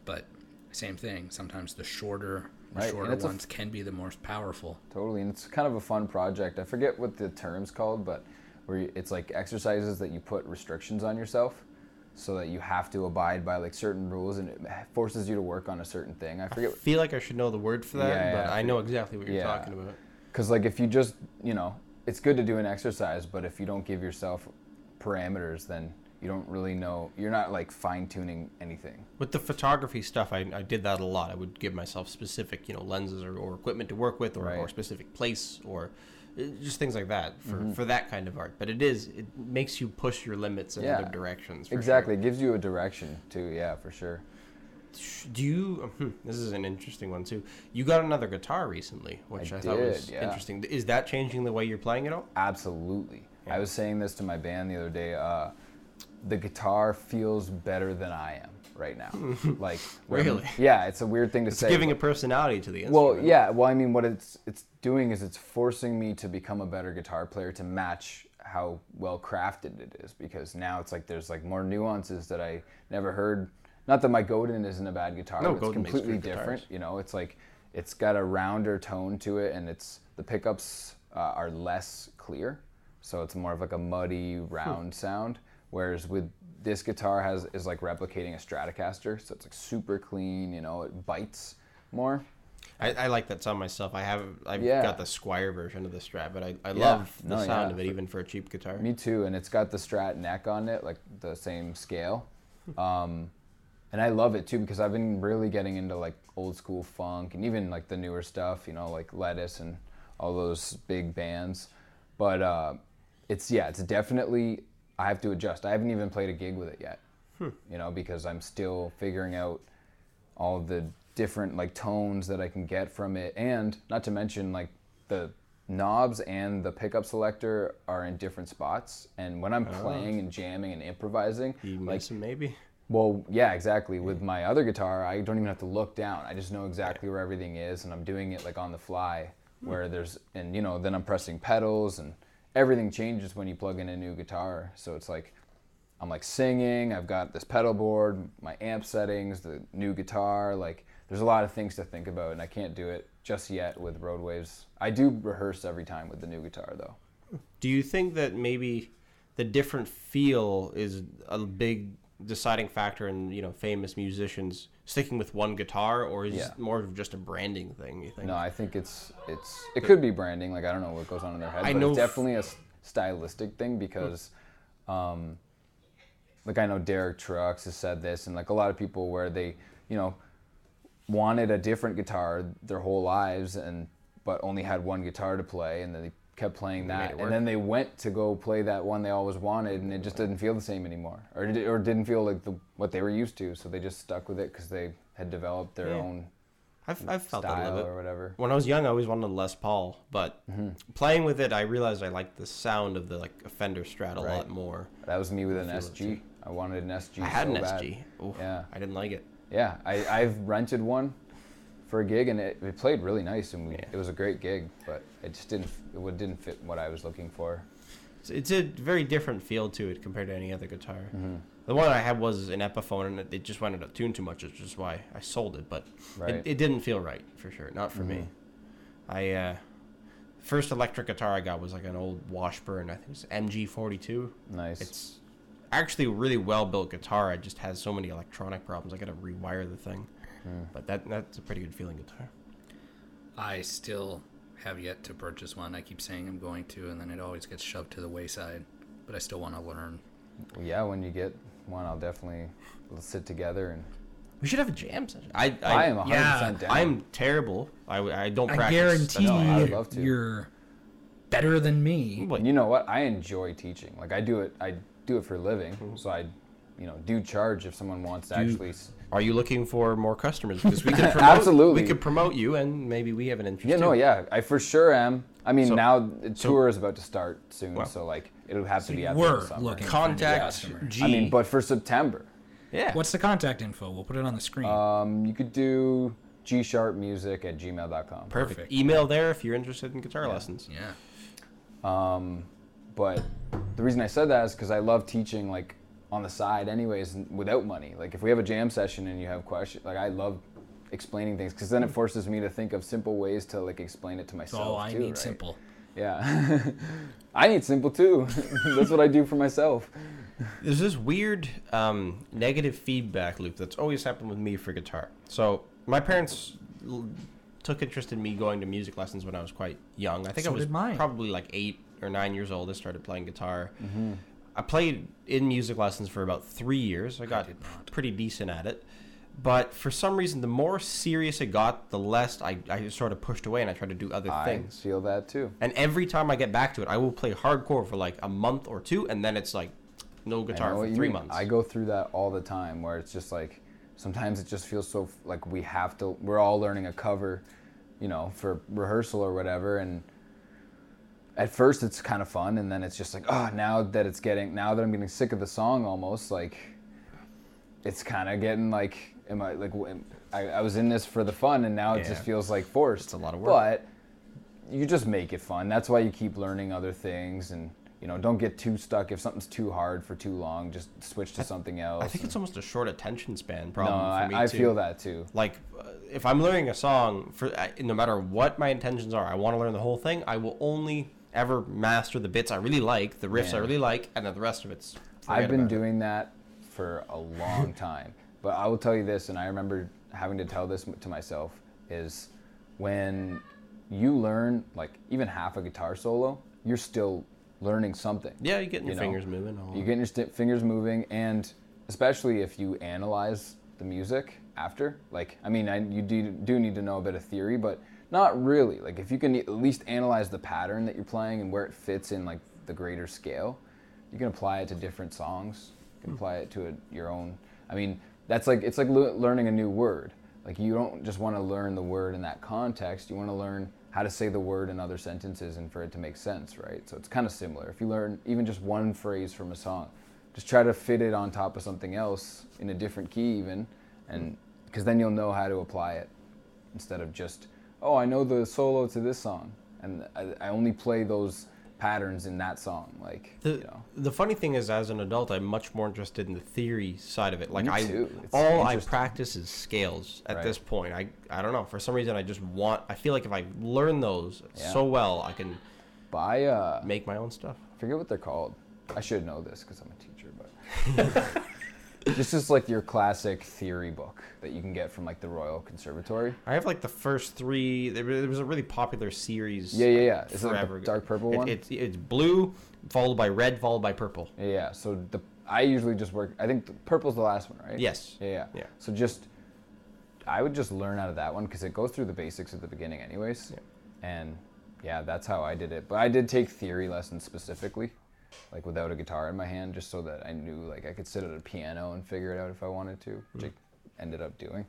But same thing, sometimes the shorter the Right, and shorter it's a ones can be the most powerful. Totally, and it's kind of a fun project. I forget what the term's called, but where you, it's like exercises that you put restrictions on yourself, so that you have to abide by like certain rules, and it forces you to work on a certain thing. I forget I feel like I should know the word for that, Yeah, but yeah, I know exactly what you're yeah. talking about. Because like if you just you know, it's good to do an exercise, but if you don't give yourself parameters, then you don't really know. You're not like fine tuning anything. With the photography stuff, I, I did that a lot. I would give myself specific, you know, lenses or, or equipment to work with, or, Right. or specific place, or uh, just things like that for, Mm-hmm. for that kind of art. But it is it makes you push your limits in Yeah. other directions. Exactly, it gives you a direction too. Yeah, for sure. Sure. Do you? hmm, this is an interesting one too. You got another guitar recently, which I, I thought was yeah. interesting. Is that changing the way you're playing at all? Absolutely. Yeah. I was saying this to my band the other day. Uh, the guitar feels better than I am right now. like Really? Yeah, it's a weird thing to It's say. giving a personality to the instrument. well, yeah. Well, I mean, what it's it's doing is it's forcing me to become a better guitar player to match how well crafted it is. Because now it's like there's like more nuances that I never heard. Not that my Godin isn't a bad guitar. No, but it's Godin completely different. guitars. You know, it's like it's got a rounder tone to it, and it's the pickups uh, are less clear, so it's more of like a muddy, round sound. Whereas with this guitar has is like replicating a Stratocaster, so it's like super clean. You know, it bites more. I, I like that sound myself. I have I've Yeah. got the Squier version of the Strat, but I, I Yeah. love the No, sound yeah. of it even for a cheap guitar. Me too, and it's got the Strat neck on it, like the same scale. Um, and I love it too because I've been really getting into like old school funk and even like the newer stuff, you know, like Lettuce and all those big bands. But uh, it's yeah, it's definitely I have to adjust. I haven't even played a gig with it yet, you know, because I'm still figuring out all the different like tones that I can get from it, and not to mention like the knobs and the pickup selector are in different spots. And when I'm oh. playing and jamming and improvising, You like miss maybe. well, yeah, exactly. With my other guitar, I don't even have to look down. I just know exactly where everything is, and I'm doing it like on the fly. Hmm. Where there's, and you know, then I'm pressing pedals, and everything changes when you plug in a new guitar. So it's like, I'm like singing. I've got this pedal board, my amp settings, the new guitar. Like, there's a lot of things to think about, and I can't do it just yet with Road Waves. I do rehearse every time with the new guitar, though. Do you think that maybe the different feel is a big deciding factor in you know famous musicians sticking with one guitar, or is Yeah. it more of just a branding thing? You think? No, I think it's it's it could be branding. Like I don't know what goes on in their head, I but know it's definitely a stylistic thing because, um, like I know Derek Trucks has said this, and like a lot of people where they, you know, wanted a different guitar their whole lives and but only had one guitar to play, and then they kept playing that, and then they went to go play that one they always wanted, and it just didn't feel the same anymore, or or didn't feel like the what they were used to. So they just stuck with it because they had developed their Yeah. own I've, I've felt that a style little bit. or whatever. When I was young, I always wanted a Les Paul, but Mm-hmm. playing with it, I realized I liked the sound of the like a Fender Strat a Right. lot more. That was me with an SG. I wanted an SG. I had so an bad. SG. Oof, Yeah. I didn't like it. Yeah, I, I've rented one for a gig, and it, it played really nice, and we, Yeah. it was a great gig, but it just didn't it didn't fit what I was looking for. It's, it's a very different feel to it compared to any other guitar. Mm-hmm. The one I had was an Epiphone, and it, just went out of tune too much, which is why I sold it. But Right. it, it didn't feel right for sure, not for me. Mhm. I uh, first electric guitar I got was like an old Washburn, I think it's MG42. Nice. It's actually a really well built guitar. It just has so many electronic problems. I got to rewire the thing. But that that's a pretty good feeling guitar. I still have yet to purchase one. I keep saying I'm going to, and then it always gets shoved to the wayside. But I still want to learn. yeah, when you get one, I'll definitely let's sit together and We should have a jam session. I I, I, am 100% yeah, down. I'm terrible. I, I don't practice. I practice. guarantee No, I would love to. you're better than me. But You know what? I enjoy teaching. Like I do it. I do it for a living. Mm-hmm. So I, you know, do charge if someone wants to Do actually. S- Are you looking for more customers? Because we could promote, Absolutely. we could promote you, and maybe we have an interest. Yeah, no, too. yeah. I for sure am. I mean, So- now the so- tour is about to start soon, Well. so like it'll have to be you after the were summer. looking Contact customer. G. I mean, but for September, yeah. What's the contact info? We'll put it on the screen. um, you could do gsharpmusic at gmail.com. perfect. perfect. Email there if you're interested in guitar lessons. yeah. Um, but the reason I said that is because I love teaching like on the side, anyways, without money. Like if we have a jam session and you have questions, like I love explaining things because then it forces me to think of simple ways to like explain it to myself all I too. need. right? Simple. Yeah, I need simple too. That's what I do for myself. There's this weird um, negative feedback loop that's always happened with me for guitar. So my parents l- took interest in me going to music lessons when I was quite young. I think So I was mine. probably like eight or nine years old. I started playing guitar. Mm-hmm. I played in music lessons for about three years. I got not. pretty decent at it. But for some reason, the more serious it got, the less I, I sort of pushed away and I tried to do other I things. feel that too. And every time I get back to it, I will play hardcore for like a month or two, and then it's like no I guitar for three mean. months. I go through that all the time where it's just like sometimes it just feels so like we have to we're all learning a cover, you know, for rehearsal or whatever and at first it's kind of fun and then it's just like oh now that it's getting now that I'm getting sick of the song almost like it's kind of getting like am I like I, I was in this for the fun and now it Yeah. just feels like forced. It's a lot of work. But you just make it fun. That's why you keep learning other things and you know don't get too stuck if something's too hard for too long. Just switch to something else. I think it's almost a short attention span no. problem I, for me I too. feel that too. Like, if I'm learning a song, for no matter what my intentions are, I want to learn the whole thing. I will only ever master the bits I really like, the riffs I really like, and then the rest of it's. I've been about it. doing that for a long time. But I will tell you this, and I remember having to tell this to myself, is when you learn like even half a guitar solo, you're still learning something. Yeah, you're getting you your know, fingers moving. You that. get your st- fingers moving, and especially if you analyze the music after. Like, I mean, I, you do, do need to know a bit of theory, but not really. Like, if you can at least analyze the pattern that you're playing and where it fits in like the greater scale, you can apply it to different songs. You can hmm. apply it to a, your own. I mean, that's like it's like le- learning a new word. Like, you don't just want to learn the word in that context. You want to learn how to say the word in other sentences and for it to make sense, right? So it's kind of similar. If you learn even just one phrase from a song, just try to fit it on top of something else in a different key, even, and hmm. because then you'll know how to apply it instead of just, oh, I know the solo to this song, and I, I only play those patterns in that song. Like, The, you know, the funny thing is, as an adult, I'm much more interested in the theory side of it. Like I. All I practice is scales at Right. this point. I, I don't know. For some reason, I just want. I feel like if I learn those Yeah. so well, I can buy uh, make my own stuff. I forget what they're called. I should know this because I'm a teacher, but this is like your classic theory book that you can get from like the Royal Conservatory. I have like the first three. There was a really popular series. Yeah, yeah, yeah. Is it like the dark purple It- one? It's it's blue, followed by red, followed by purple. Yeah, yeah. So the I usually just work. I think the purple's the last one, right? Yes. Yeah, yeah. Yeah. So just I would just learn out of that one because it goes through the basics at the beginning, anyways. Yeah. And yeah, that's how I did it. But I did take theory lessons specifically, like without a guitar in my hand, just so that I knew like I could sit at a piano and figure it out if I wanted to, which I ended up doing.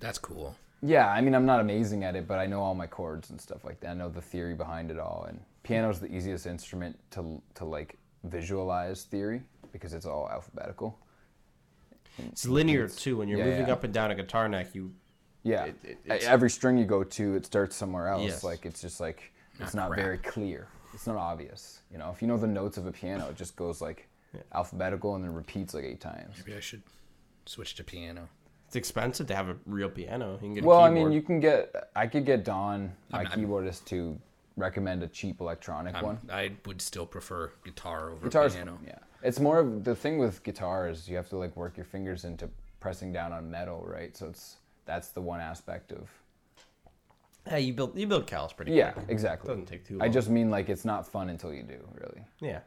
That's cool. Yeah, I mean, I'm not amazing at it, but I know all my chords and stuff like that. I know the theory behind it all, and piano's the easiest instrument to to like visualize theory because it's all alphabetical. It's linear too. When you're Yeah, moving yeah. up and down a guitar neck, you Yeah, It- it- every string you go to, it starts somewhere else. Yes. Like it's just like it's Ah, not very clear. It's not obvious. You know, if you know the notes of a piano, it just goes like alphabetical and then repeats like eight times. Maybe I should switch to piano. it's expensive to have a real piano. You can get Well, I mean, you can get. I could get Don, my I'm- I'm- keyboardist, to recommend a cheap electronic I'm, one. I would still prefer guitar over Guitars, piano. yeah. It's more of the thing with guitar is you have to like work your fingers into pressing down on metal, right? So it's that's the one aspect of. Yeah, you build you build callus pretty Yeah, quick. exactly. Doesn't take too long. I just mean like it's not fun until you do, really. Yeah.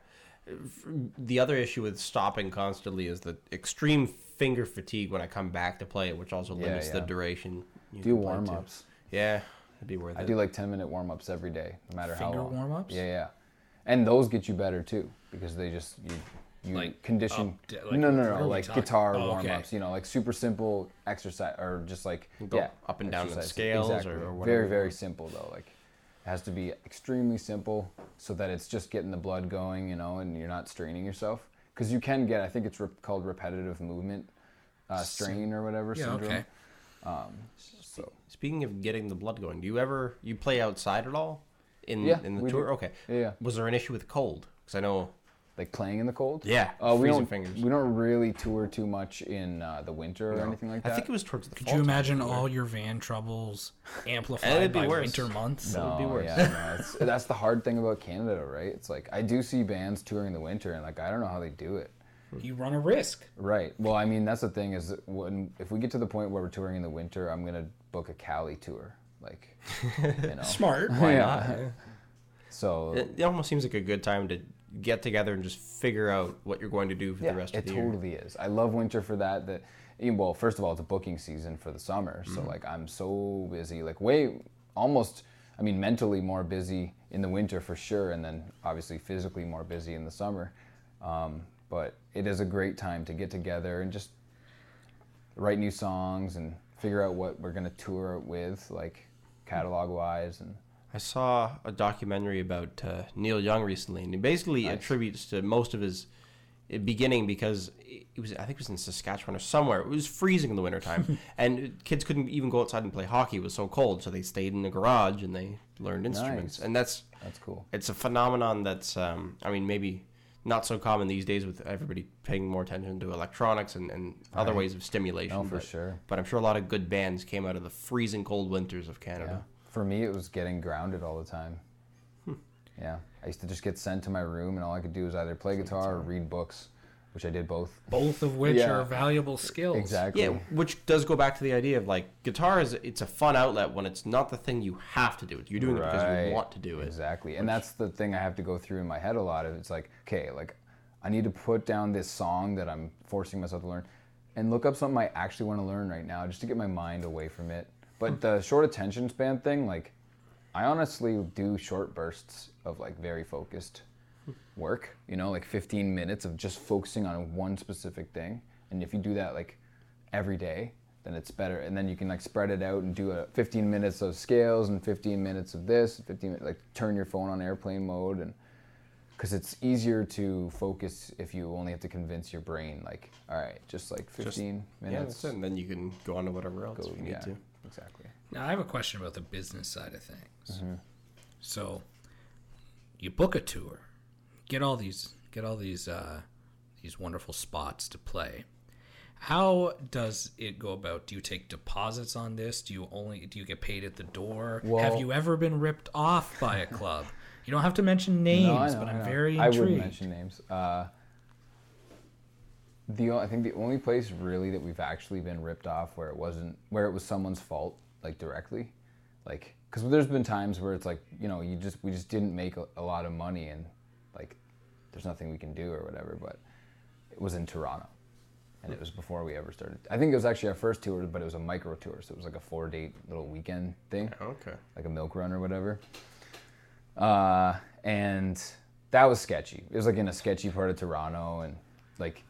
The other issue with stopping constantly is the extreme finger fatigue when I come back to play it, which also Yeah, limits the duration. You Do warm ups. Yeah, it'd be worth I it. do like 10 minute warm ups every day, no matter Finger how long. Finger warm-ups? Yeah, yeah. And those get you better too because they just, you, you Like condition. up like, no, no, are no. Like guitar Oh, warm okay. ups, you know, like super simple exercise or just like, Go yeah. up and down the scales or- Exactly. or whatever Very, very simple though. Like it has to be extremely simple so that it's just getting the blood going, you know, and you're not straining yourself. Because you can get, I think it's re- called repetitive movement uh, strain or whatever Yeah, syndrome. okay. So Speaking of getting the blood going, do you ever you play outside at all in Yeah, in the tour? do. Okay. Yeah, yeah. Was there an issue with cold? Because I know. Like playing in the cold. Yeah, Uh, we don't. fingers. We don't really tour too much in uh, the winter or No. anything like that. I think it was towards the. Could fall you time. imagine all your van troubles amplified it'd be by worse. winter months? That would be No, worse. Yeah, no, it's, that's the hard thing about Canada, right? It's like I do see bands touring the winter, and like I don't know how they do it. You run a risk. Right. Well, I mean, that's the thing is when if we get to the point where we're touring in the winter, I'm gonna book a Cali tour, like, you know. Smart. Why yeah. Not? So It, it almost seems like a good time to get together and just figure out what you're going to do for yeah, the rest of the year. It totally is. I love winter for that. That well, first of all, it's a booking season for the summer, so Mm-hmm. like I'm so busy, like way almost. I mean, mentally more busy in the winter for sure, and then obviously physically more busy in the summer. Um, but it is a great time to get together and just write new songs and figure out what we're gonna tour with, like catalog wise, and I saw a documentary about uh, Neil Young recently, and he basically attributes to most of his uh, beginning because it was I think it was in Saskatchewan or somewhere. It was freezing in the wintertime, and kids couldn't even go outside and play hockey. It was so cold, so they stayed in the garage and they learned instruments. Nice. And that's that's cool. it's a phenomenon that's um, I mean maybe not so common these days with everybody paying more attention to electronics and, and other Right. ways of stimulation. No, for sure. But I'm sure a lot of good bands came out of the freezing cold winters of Yeah. Canada. For me, it was getting grounded all the time. Hmm. Yeah. I used to just get sent to my room, and all I could do was either play guitar or read books, which I did both. Both of which Yeah. are valuable skills. Exactly. Yeah, which does go back to the idea of like guitar is it's a fun outlet when it's not the thing you have to do. You're doing it because you want to do it. Exactly. And that's the thing I have to go through in my head a lot of. It's like, okay, like I need to put down this song that I'm forcing myself to learn and look up something I actually want to learn right now just to get my mind away from it. But hmm. the short attention span thing, like I honestly do short bursts of like very focused hmm. work, you know, like 15 minutes of just focusing on one specific thing. And if you do that like every day, then it's better. And then you can like spread it out and do a 15 minutes of scales and 15 minutes of this, 15 minutes, like turn your phone on airplane mode and because it's easier to focus if you only have to convince your brain like, all right, just like 15 Yeah, minutes. it. And then you can go on to whatever else go, if you need yeah, to. Now I have a question about the business side of things. Mm-hmm. So you book a tour, get all these get all these uh, these wonderful spots to play. How does it go about? Do you take deposits on this? Do you only do you get paid at the door? have you ever been ripped off by a club? You don't have to mention names, No, I know, but I I'm very I intrigued. would mention names. Uh, the I think the only place really that we've actually been ripped off where it wasn't where it was someone's fault like directly, like because there's been times where it's like you know you just we just didn't make a, a lot of money and like there's nothing we can do or whatever. But it was in Toronto, and it was before we ever started. I think it was actually our first tour, but it was a micro tour, so it was like a four date little weekend thing Okay. like a milk run or whatever. Uh, and that was sketchy. It was like in a sketchy part of Toronto, and like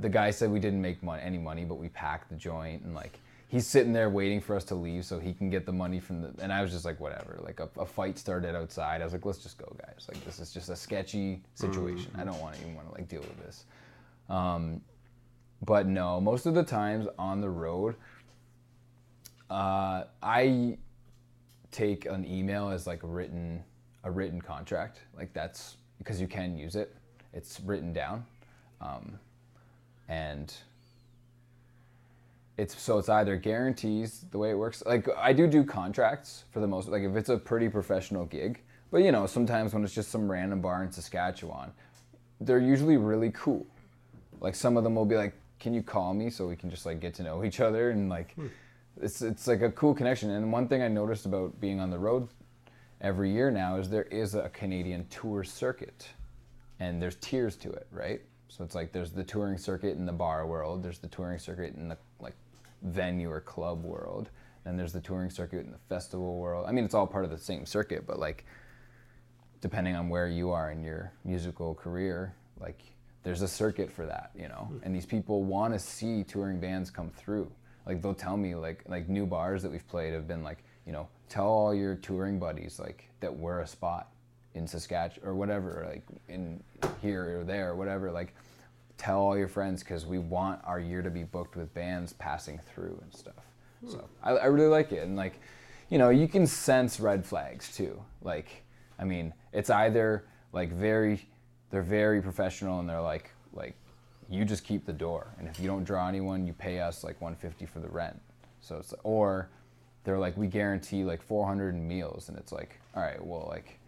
the guy said we didn't make mon- any money, but we packed the joint, and like he's sitting there waiting for us to leave so he can get the money from the. And I was just like, whatever. Like a, a fight started outside. I was like, let's just go, guys. Like this is just a sketchy situation. I don't want to even want to like deal with this. Um, but no, most of the times on the road, uh, I take an email as like a written a written contract like that's because you can use it it's written down um, and it's so it's either guarantees the way it works. Like i do do contracts for the most like if it's a pretty professional gig but you know sometimes when it's just some random bar in saskatchewan they're usually really cool. Like some of them will be like can you call me so we can just like get to know each other? And like hmm. it's it's like a cool connection. And one thing i noticed about being on the road every year now is there is a canadian tour circuit and there's tiers to it right? So it's like there's the touring circuit in the bar world there's the touring circuit in the like venue or club world and there's the touring circuit and the festival world i mean it's all part of the same circuit but like depending on where you are in your musical career, like there's a circuit for that, you know. Hmm. And these people want to see touring bands come through. Like they'll tell me like like new bars that we've played have been like, you know, tell all your touring buddies like that we're a spot in Saskatchewan or whatever, like in here or there or whatever, like tell all your friends because we want our year to be booked with bands passing through and stuff. So I, I really like it, and like, you know, you can sense red flags too. Like, I mean, it's either like very, they're very professional and they're like, like, you just keep the door, and if you don't draw anyone, you pay us like 150 for the rent. So it's or they're like, we guarantee like 400 in meals, and it's like, all right, well, like,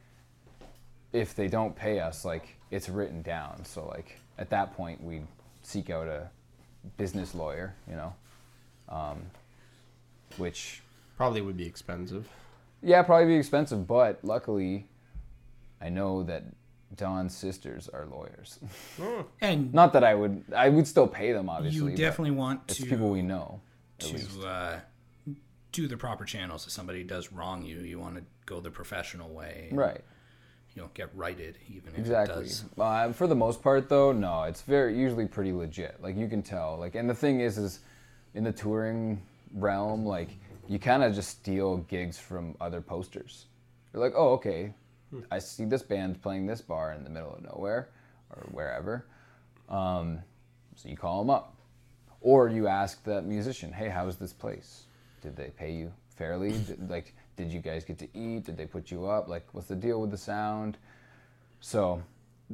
if they don't pay us, like it's written down. So like at that point, we'd seek out a business lawyer, you know, um, which Probably would be expensive. yeah, probably be expensive, but luckily, I know that Don's sisters are lawyers. And Not that I would, I would still pay them, obviously. you definitely want it's to people we know. To uh, do the proper channels. If somebody does wrong you, you want to go the professional way. Right. You know, get righted even if it Exactly. does. Uh, for the most part, though, no, it's very usually pretty legit. Like you can tell. Like, and the thing is, is in the touring realm, like you kind of just steal gigs from other posters. You're like, oh, okay, I see this band playing this bar in the middle of nowhere or wherever. Um, so you call them up, or you ask that musician, hey, how's this place? Did they pay you fairly? Did, like, did you guys get to eat? Did they put you up? Like, what's the deal with the sound? So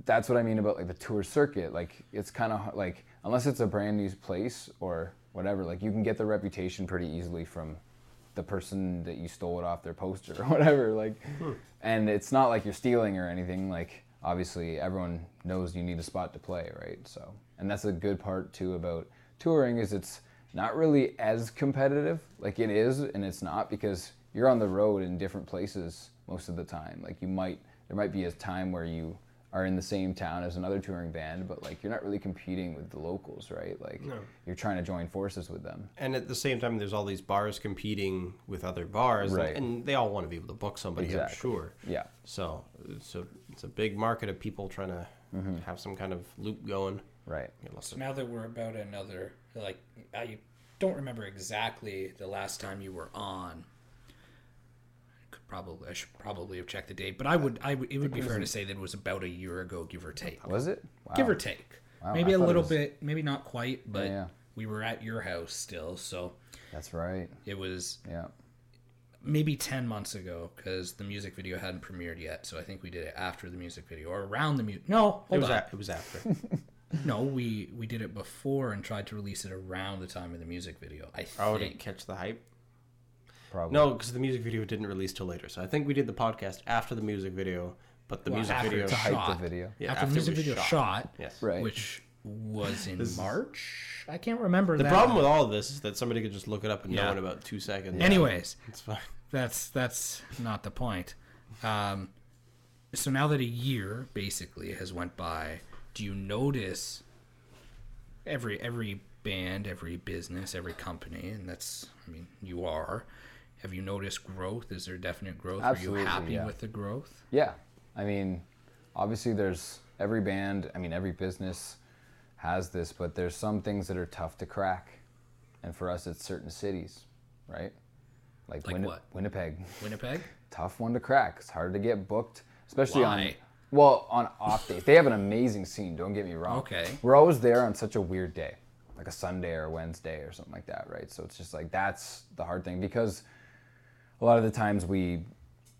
that's what I mean about like the tour circuit. Like it's kind of like unless it's a brand new place or whatever, like you can get the reputation pretty easily from the person that you stole it off their poster or whatever. Like, hmm. and it's not like you're stealing or anything. Like obviously everyone knows you need a spot to play, right? So, and that's a good part too about touring is it's not really as competitive. Like it is and it's not because you're on the road in different places most of the time. Like you might there might be a time where you are in the same town as another touring band, but like you're not really competing with the locals, right? Like No. you're trying to join forces with them. And at the same time, there's all these bars competing with other bars, and- Right. and, they all want to be able to book somebody, Exactly. I'm sure. Yeah. So it's a it's a big market of people trying to mm-hmm. have some kind of loop going. Right. So now that we're about another, like, I don't remember exactly the last time you were on. Could probably I should probably have checked the date, but I would I would it would be fair to say that it was about a year ago, give or take. Was it? Wow. Give or take. Wow, maybe I a little was- bit, maybe not quite, but yeah. we were at your house still, so That's right. it was Yeah. maybe 10 months ago because the music video hadn't premiered yet so i think we did it after the music video or around the music no it hold was on. a, it was after. no we we did it before and tried to release it around the time of the music video i oh, didn't catch the hype. Probably. No, because the music video didn't release till later. So I think we did the podcast after the music video, but the Well, music after video. To hype shot. the video. Yeah, after, after the music was video shot. shot, Yes. Right. which was in march i can't remember The that. problem with all of this is that somebody could just look it up and Yeah. know in about two seconds. anyways It's fine. that's that's not the point um, so now that a year basically has went by do you notice every every band, every business, every company, and that's I mean you are. Have you noticed growth? Is there definite growth? Absolutely, are you happy yeah. with the growth? Yeah, I mean, obviously there's every band. I mean, every business has this, but there's some things that are tough to crack, and for us, it's certain cities, right? Like, Like what? Winnipeg, Winnipeg? tough one to crack. It's hard to get booked, especially on Why? well on off days. They have an amazing scene. Don't get me wrong. Okay. We're always there on such a weird day, like a Sunday or Wednesday or something like that, right? So it's just like that's the hard thing because a lot of the times we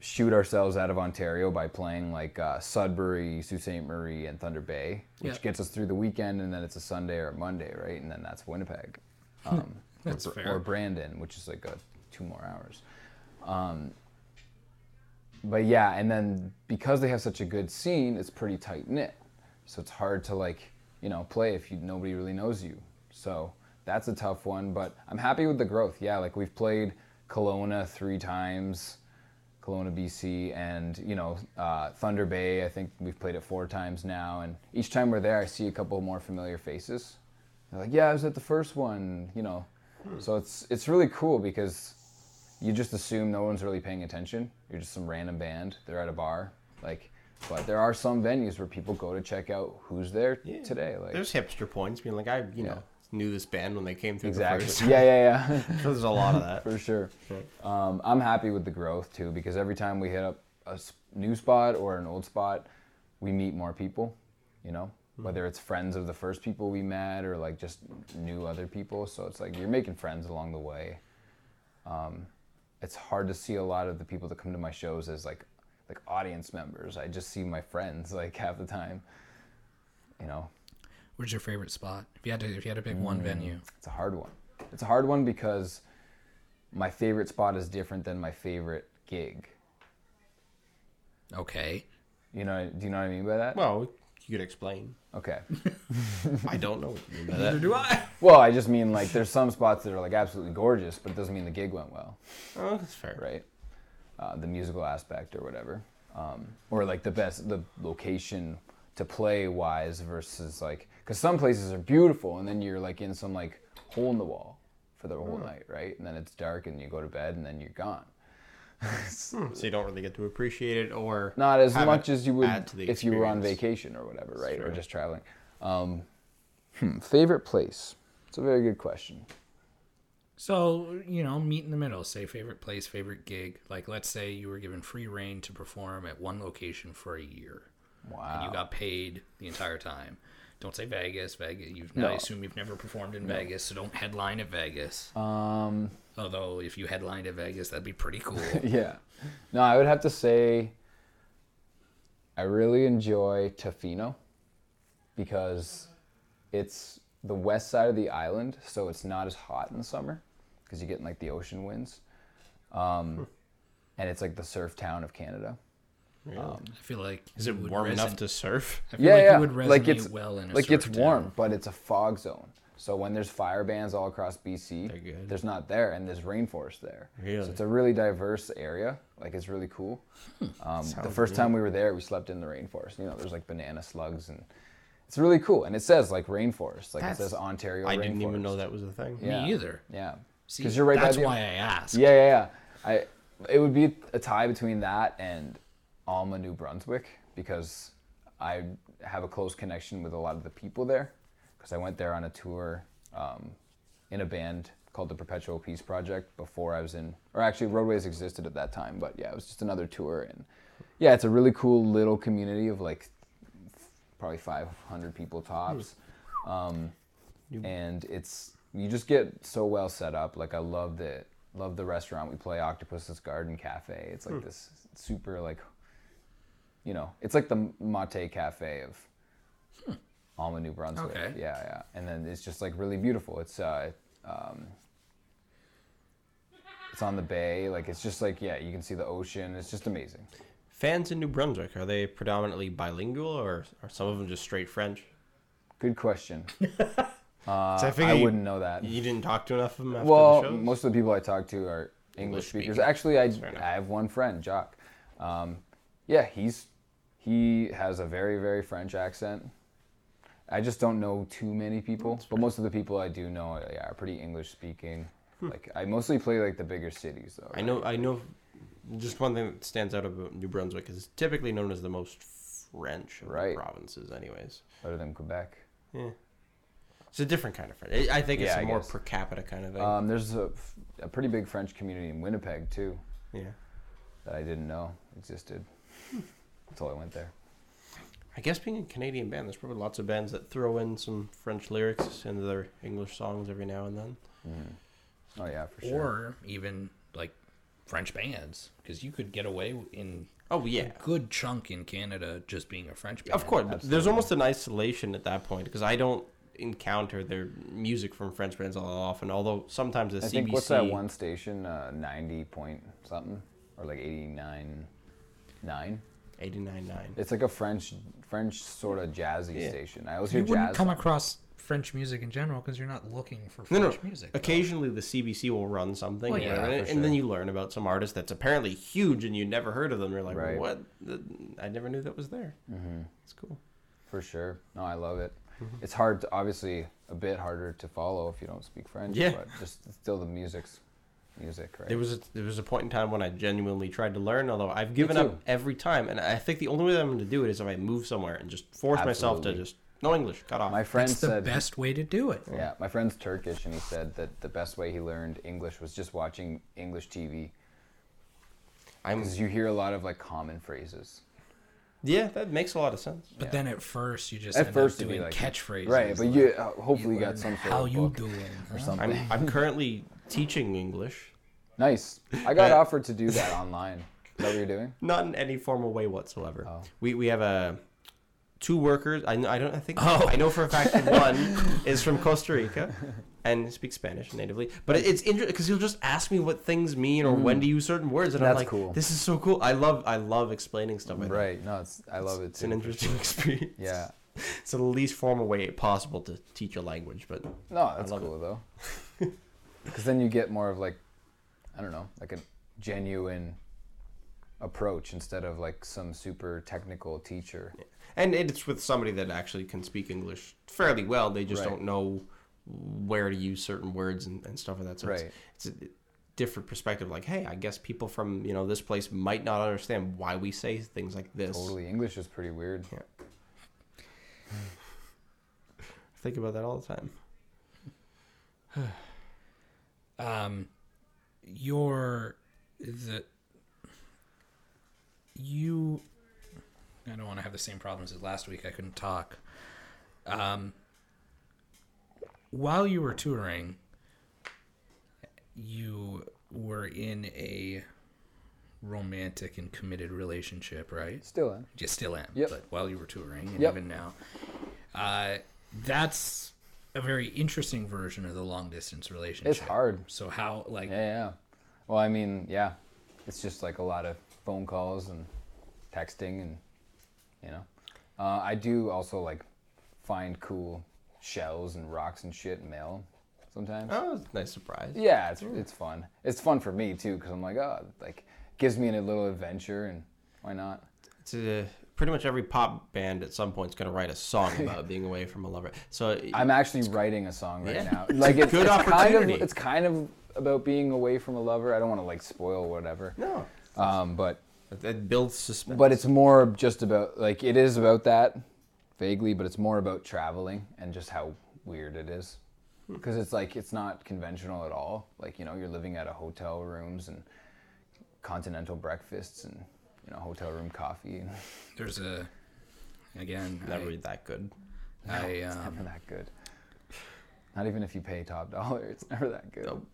shoot ourselves out of Ontario by playing like uh, Sudbury, Sault Ste. Marie, and Thunder Bay, which Yeah. gets us through the weekend, and then it's a Sunday or a Monday, right? And then that's Winnipeg. Um, That's or, fair. Or Brandon, which is like a, two more hours. Um, but yeah, and then because they have such a good scene, it's pretty tight knit. So it's hard to like, you know, play if you nobody really knows you. So that's a tough one, but I'm happy with the growth. Yeah, like we've played Kelowna three times, Kelowna, BC, and you know, uh, Thunder Bay. I think we've played it four times now, and each time we're there, I see a couple more familiar faces. They're like, "Yeah, I was at the first one," you know. So it's it's really cool because you just assume no one's really paying attention. You're just some random band. They're at a bar, like. But there are some venues where people go to check out who's there Yeah. today. Like There's hipster points being like, I, you know, knew this band when they came through exactly. the first. Yeah, yeah, yeah. There's a lot of that. for sure. Um, I'm happy with the growth too because every time we hit up a new spot or an old spot, we meet more people. You know, whether it's friends of the first people we met or like just new other people. So it's like you're making friends along the way. Um, it's hard to see a lot of the people that come to my shows as like like audience members. I just see my friends like half the time. You know, Where's your favorite spot? If you had to if you had to pick Mm. one venue. It's a hard one. It's a hard one because my favorite spot is different than my favorite gig. Okay. You know, do you know what I mean by that? Well, you could explain. Okay. I don't know what you mean by that. do I. Well, I just mean like there's some spots that are like absolutely gorgeous, but it doesn't mean the gig went well, Oh, that's fair. right? Uh, the musical aspect or whatever, um, or like the best the location to play wise versus like because some places are beautiful and then you're like in some like hole in the wall for the whole night, right? And then it's dark and you go to bed and then you're gone. So you don't really get to appreciate it or Not as much as you would add to the if you were on vacation or whatever, right? Or just traveling. Um, hmm, favorite place? It's a very good question. So, you know, meet in the middle. Say favorite place, favorite gig. Like let's say you were given free reign to perform at one location for a year. And Wow. you got paid the entire time. Don't say Vegas. Vegas. You've, I assume you've never performed in Vegas, so don't headline at Vegas. Um, Although if you headlined at Vegas, that'd be pretty cool. yeah. No, I would have to say I really enjoy Tofino because it's the west side of the island, so it's not as hot in the summer because you get like the ocean winds. Um, and it's like the surf town of Canada. Really? I feel like Is it would warm enough to surf? I feel yeah, like yeah. you would resonate like it's well in a like it's surf warm, town. but it's a fog zone. So when there's fire bans all across BC, there's not there, and there's rainforest there. Really? So it's a really diverse area. Like it's really cool. Hmm. Um, the Sounds first time we were there, we slept in the rainforest. You know, there's like banana slugs, and it's really cool. And it says like rainforest, like That's- it says Ontario. I didn't even know that was a thing. Yeah. Me either. Yeah, because you're right that's by the. why I asked. Yeah, yeah, yeah. I it would be a tie between that and Alma, New Brunswick, because I have a close connection with a lot of the people there. Because I went there on a tour um, in a band called the Perpetual Peace Project before I was in, or actually Roadways existed at that time, but yeah, it was just another tour. And yeah, it's a really cool little community of like probably 500 people tops. Um, and it's you just get so well set up. Like I love the love the restaurant we play, Octopus's Garden Cafe. It's like this super like, you know, it's like the Mate Cafe of Alma, New Brunswick. Okay. Yeah, yeah. And then it's just like really beautiful. It's uh, um, it's on the bay. Like it's just like yeah, you can see the ocean. It's just amazing. Fans in New Brunswick are they predominantly bilingual or are some of them just straight French? Good question. Uh, I I, you- wouldn't know that. You didn't talk to enough of them after Well, most of the people I talk to are English English speakers. speaking. Actually, I. I have one friend, Jock. Um, yeah, he's he has a very very French accent. I just don't know too many people, but most of the people I do know yeah, are pretty English speaking. Like I mostly play like the bigger cities though. Hmm. I know. I know. Just one thing that stands out about New Brunswick is it's typically known as the most French of the Right. provinces, anyways. Other than Quebec. Yeah. It's a different kind of French. I I think it's Yeah, a I more guess. per capita kind of thing. Um, there's a, a pretty big French community in Winnipeg too yeah. that I didn't know existed until I went there. I guess being a Canadian band, there's probably lots of bands that throw in some French lyrics into their English songs every now and then. Oh yeah, for sure. or even like French bands, because you could get away in Oh yeah. a good chunk in Canada just being a French band. Of course, but there's almost an isolation at that point because I don't encounter their music from French bands all often. Although sometimes the I CBC. think what's that one station? Uh, Ninety point something or like eighty nine nine. 89.9. It's like a French French sort of jazzy Yeah. station. I always You hear wouldn't come songs. across French music in general because you're not looking for No, French no. music. though. Occasionally, the CBC will run something, Well, yeah, know, and, for and then you learn about some artist that's apparently huge and you never heard of them. You're like, Right. what? I never knew that was there. Mm-hmm. It's cool. For sure. No, I love it. Mm-hmm. It's hard, to, obviously, a bit harder to follow if you don't speak French. Yeah. But just still, the music's music, right? There was a, there was a point in time when I genuinely tried to learn, although I've given up every time. And I think the only way that I'm going to do it is if I move somewhere and just force myself to just no English, cut off. My friend That's the said, best way to do it. yeah, my friend's Turkish, and he said that the best way he learned English was just watching English TV I'm because you hear a lot of like common phrases. yeah, that makes a lot of sense. But Yeah. then at first you just At end first, up doing like catchphrases. right? But you uh, hopefully You got learn some sort how of you book doing or huh? something. I'm I'm currently teaching English, Nice. I got offered to do that online. Is that what you're doing? not in any formal way whatsoever. Oh. We we have a two workers. I, know- I don't. I think Oh. I know for a fact that one is from Costa Rica and speaks Spanish natively. But it's interesting because he'll just ask me what things mean or when to use certain words, and I'm Mm. Like, cool. "This is so cool." I love I love explaining stuff like that. Right. No, it's I love it. Too. It's an interesting experience. Yeah. It's the least formal way possible to teach a language, but No, that's love it. cool though. Because then you get more of like, I don't know, like a genuine approach instead of like some super technical teacher. and it's with somebody that actually can speak English fairly well. They just Right. don't know where to use certain words and, and stuff like that. So Right. it's, it's a different perspective. Like, hey, I guess people from you know this place might not understand why we say things like this. Totally, English is pretty weird. Yeah. I think about that all the time. um, your the you. I don't want to have the same problems as last week. I couldn't talk. Um, while you were touring, you were in a romantic and committed relationship, right? Still am. You still am. Yep. But while you were touring and Yep. even now, uh, that's a very interesting version of the long distance relationship. It's hard. So how like Yeah, yeah. Well, I mean, yeah, it's just like a lot of phone calls and texting, and you know, uh, I do also like find cool shells and rocks and shit in mail sometimes. Oh, it's a nice surprise. Yeah, it's it's fun. It's fun for me too because I'm like, oh, like gives me a little adventure, and why not? It's a, pretty much every pop band at some point is going to write a song about being away from a lover. So I'm actually writing a song right Yeah. now. Like it's, Good it's kind of it's kind of about being away from a lover. I don't want to like spoil whatever. no, Um, but it, it builds suspense. but it's more just about like it is about that vaguely, but it's more about traveling and just how weird it is. Because it's like it's not conventional at all. Like you know, you're living at a hotel rooms and continental breakfasts and you know hotel room coffee. There's a again never I, that good. I it's um, never that good. Not even if you pay top dollar, it's never that good. Nope.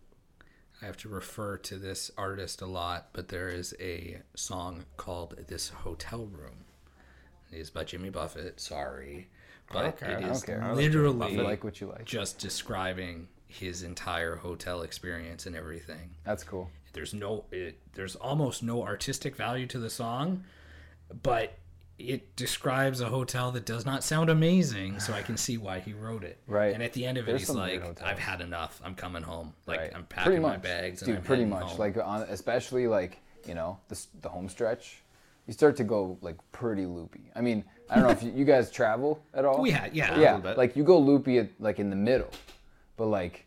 I have to refer to this artist a lot, but there is a song called "This Hotel Room." It is by Jimmy Buffett. Sorry, but care. it is don't care. I like literally like what you like. just describing his entire hotel experience and everything. That's cool. There's no, it, there's almost no artistic value to the song, but it describes a hotel that does not sound amazing. So I can see why he wrote it. Right. And at the end of it, There's he's like, "I've had enough. I'm coming home. Like right. I'm Pretty packing my much. bags and Dude, I'm pretty much. home." Like on, especially like you know the s- the home stretch, you start to go like pretty loopy. I mean, I don't know if you, you guys travel at all. We had, yeah. Yeah, little bit. like you go loopy at, like in the middle, but like,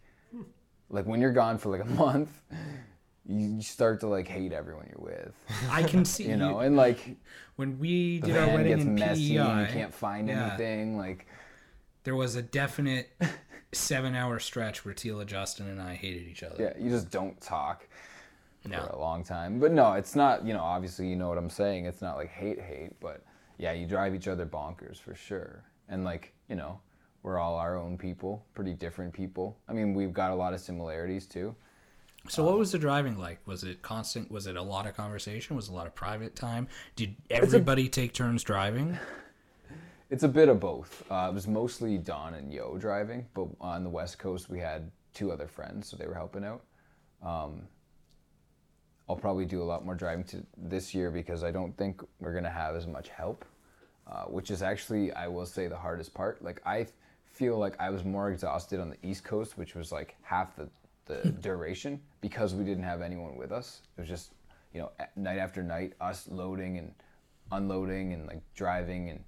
like when you're gone for like a month, you start to like hate everyone you're with, I can see you know, and like when we did our wedding gets in messy and you can't find yeah. anything. Like, there was a definite seven-hour stretch where Tila, Justin, and I hated each other. yeah, you just don't talk for a long time. But no, it's not. You know, obviously, you know what I'm saying. It's not like hate, hate, but yeah, you drive each other bonkers for sure. And like, you know, we're all our own people, pretty different people. I mean, we've got a lot of similarities too. So what was the driving like? Was it constant? Was it a lot of conversation? Was it a lot of private time? Did everybody take turns driving? It's a bit of both. Uh, it was mostly Don and Yo driving, but on the West Coast we had two other friends, so they were helping out. Um, I'll probably do a lot more driving to this year because I don't think we're gonna have as much help, uh, which is actually I will say the hardest part. Like I feel like I was more exhausted on the East Coast, which was like half the the hmm. duration because we didn't have anyone with us. It was just you know night after night us loading and unloading and like driving and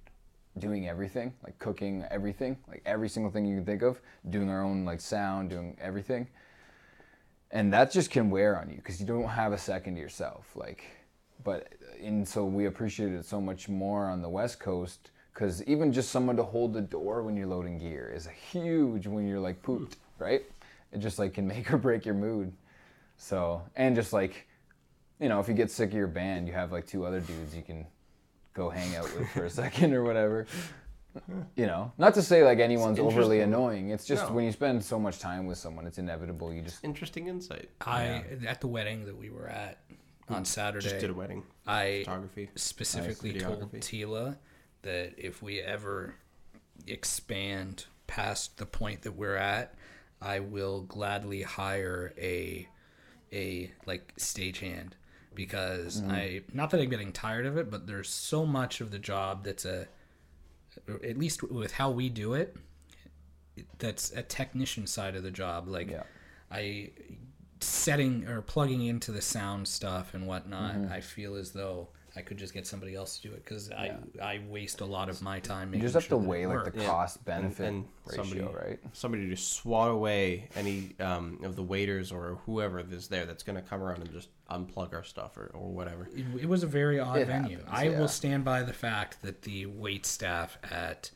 doing everything, like cooking everything, like every single thing you can think of, doing our own like sound, doing everything. And that just can wear on you because you don't have a second to yourself. Like, but and so we appreciated it so much more on the West Coast because even just someone to hold the door when you're loading gear is huge when you're like pooped, hmm. right? It just like can make or break your mood. So and just like, you know, if you get sick of your band, you have like two other dudes you can go hang out with for a second or whatever. You know, not to say like anyone's overly annoying. It's just No. when you spend so much time with someone, it's inevitable. You just Interesting insight. I at the wedding that we were at on Saturday. Just did a wedding. I Photography. specifically Nice. told Videography. Tila that if we ever expand past the point that we're at, I will gladly hire a a like stagehand because Mm-hmm. I not that I'm getting tired of it, but there's so much of the job that's a at least with how we do it that's a technician side of the job like Yeah. I setting or plugging into the sound stuff and whatnot, Mm-hmm. I feel as though I could just get somebody else to do it because I I waste a lot of my time. you just have to sure that it weigh like the works. Yeah. cost benefit and ratio, somebody, right? Somebody to just swat away any um, of the waiters or whoever is there that's going to come around and just unplug our stuff or, or whatever. It, it was a very odd It venue. happens, I yeah. will stand by the fact that the wait staff at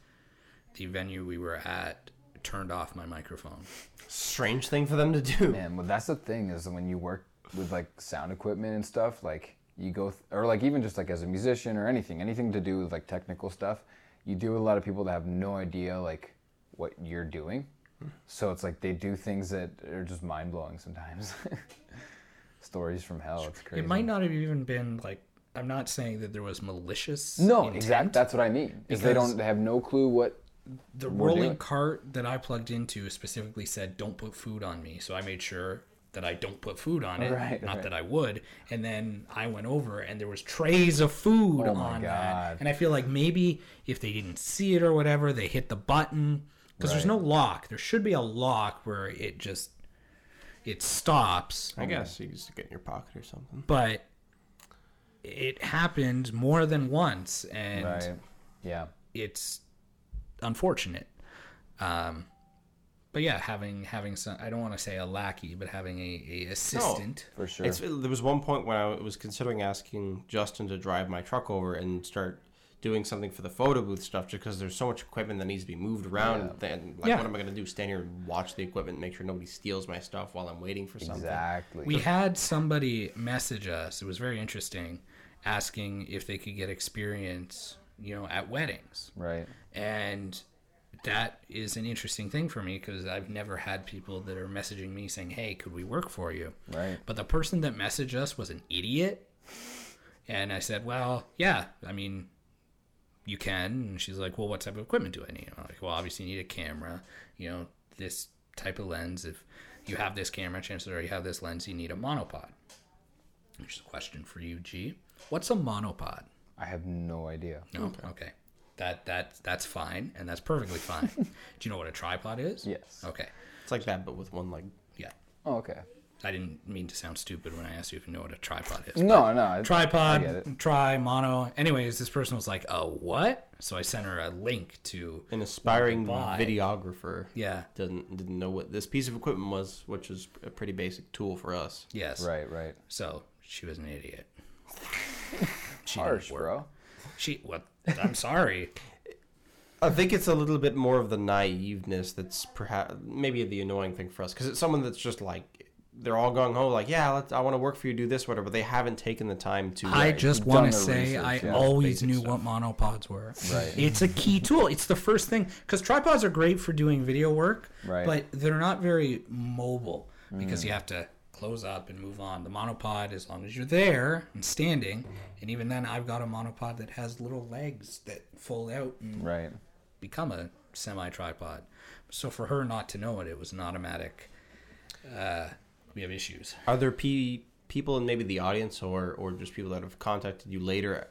the venue we were at turned off my microphone. Strange thing for them to do. Man, well, that's the thing is when you work with like sound equipment and stuff, like you go, th- or like even just like as a musician or anything, anything to do with like technical stuff, you do with a lot of people that have no idea like what you're doing. So it's like they do things that are just mind blowing sometimes. Stories from hell. It's crazy. It might not have even been like. I'm not saying that there was malicious. No, exactly. That's what I mean. Is they don't they have no clue what. The rolling doing- cart that I plugged into specifically said, "Don't put food on me." So I made sure that I don't put food on it. Right, not right. that I would. And then I went over, and there was trays of food Oh on God. that. And I feel like maybe if they didn't see it or whatever, they hit the button because there's no lock. There should be a lock where it just it stops. I guess you just get in your pocket or something. But it happened more than once, and Right. Yeah. it's unfortunate. Um, but yeah, having having some I don't want to say a lackey, but having a, a assistant. For sure. It's, there was one point when I was considering asking Justin to drive my truck over and start doing something for the photo booth stuff just because there's so much equipment that needs to be moved around. Then, like, Yeah. what am I going to do? Stand here and watch the equipment, make sure nobody steals my stuff while I'm waiting for something? exactly. We had somebody message us. It was very interesting, asking if they could get experience, you know, at weddings, right. and that is an interesting thing for me because I've never had people that are messaging me saying, "Hey, could we work for you?" Right. But the person that messaged us was an idiot. And I said, Well, yeah, I mean, you can. And she's like, Well, what type of equipment do I need? I'm like, Well, obviously, you need a camera, you know, this type of lens. If you have this camera, chances are you have this lens, you need a monopod. Which is a question for you, G. What's a monopod? I have no idea. No, okay. That that that's fine, and that's perfectly fine. Do you know what a tripod is? Yes. Okay. It's like that, but with one leg. Yeah. Oh, okay. I didn't mean to sound stupid when I asked you if you know what a tripod is. No, no. I- I get tripod, it. try mono. Anyways, this person was like, "Oh, what?" So I sent her a link to An aspiring videographer yeah, didn't didn't know what this piece of equipment was, which is a pretty basic tool for us. yes, Right, right. So she was an idiot. She Harsh, didn't bro. She what? I'm sorry. I think it's a little bit more of the naiveness that's perhaps maybe the annoying thing for us because it's someone that's just like they're all going home like yeah let's, I want to work for you do this whatever but they haven't taken the time to I like, just want to say research, I yeah. always knew stuff. what monopods were. Right. It's a key tool. It's the first thing because tripods are great for doing video work, Right. but they're not very mobile because you have to close up and move on. The monopod, as long as you're there and standing, and even then, I've got a monopod that has little legs that fold out and Right. become a semi tripod. So for her not to know it, it was an automatic. Uh, we have issues. are there p people in maybe the audience or or just people that have contacted you later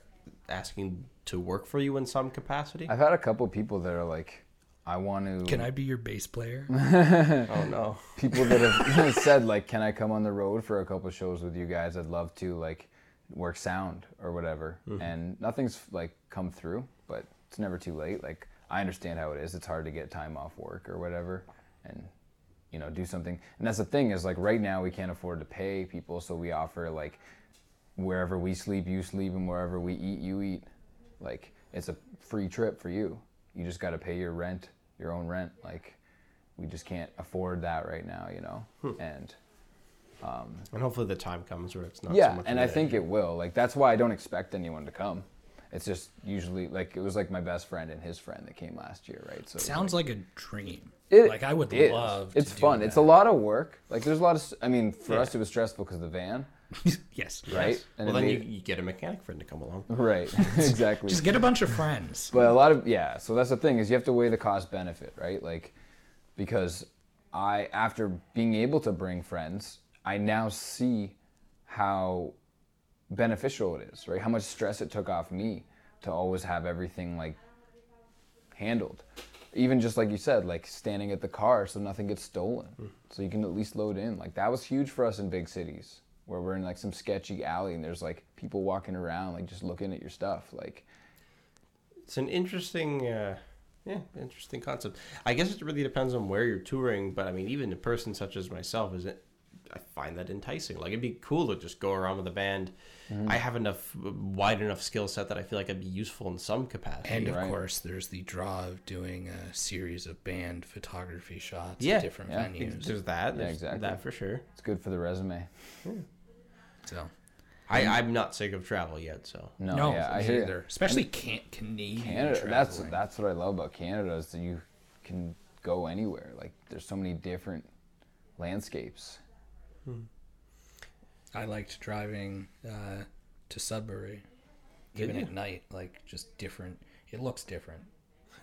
asking to work for you in some capacity I've had a couple people that are like, I want to. Can I be your bass player? oh no people that have said like, "Can I come on the road for a couple shows with you guys? I'd love to like work sound or whatever." Mm-hmm. And nothing's like come through, but it's never too late. Like I understand how it is. It's hard to get time off work or whatever, and you know do something. And that's the thing is like right now we can't afford to pay people, so we offer like wherever we sleep, you sleep, and wherever we eat, you eat. Like it's a free trip for you. You just got to pay your rent, your own rent. Like we just can't afford that right now, you know. Hmm. And um, and hopefully the time comes where it's not so yeah, much and I I a- think it will. Like that's why I don't expect anyone to come. It's just usually like it was like my best friend and his friend that came last year, right? So Sounds like, like a dream. It like I would is. love. It's to do fun. It's a lot of work. Like there's a lot of. I mean, for Yeah. us it was stressful because of the van, yes. right? well then you, made- you get a mechanic friend to come along right, exactly. Just get a bunch of friends. But a lot of yeah, so that's the thing is you have to weigh the cost benefit, right? Like because I after being able to bring friends, I now see how beneficial it is, right? How much stress it took off me to always have everything like handled. Even just like you said, like standing at the car so nothing gets stolen. Hmm. So you can at least load in. Like that was huge for us in big cities where we're in like some sketchy alley and there's like people walking around like just looking at your stuff. Like it's an interesting uh yeah interesting concept i guess it really depends on where you're touring but i mean even a person such as myself is it i find that enticing like it'd be cool to just go around with a band Mm-hmm. i have enough wide enough skill set that i feel like i'd be useful in some capacity And of Right. course, there's the draw of doing a series of band photography shots Yeah, at different yeah. venues. there's that there's exactly. that for sure It's good for the resume. So I, i'm not sick of travel yet so No, no, yeah, I me hear either. you. Especially can- Canadian Canada. That's traveling. that's what I love about Canada is that you can go anywhere. Like there's so many different landscapes. I liked driving uh, to Sudbury, even you? at night. Like just different. It looks different,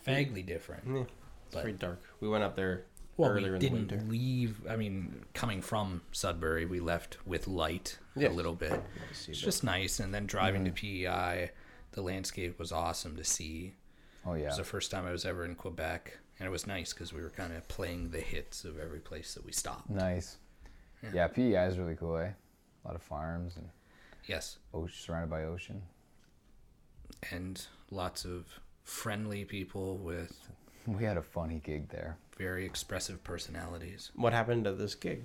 vaguely different. yeah, it's But- very dark we went up there Well, earlier we didn't leave. I mean, coming from Sudbury, we left with light a little bit. It's that. just nice. And then driving to PEI, the landscape was awesome to see. Oh yeah, It was the first time I was ever in Quebec, and it was nice because we were kind of playing the hits of every place that we stopped. Nice. Yeah, PEI is really cool, eh? A lot of farms and Yes, ocean, surrounded by ocean. and lots of friendly people with We had a funny gig there. very expressive personalities. what happened at this gig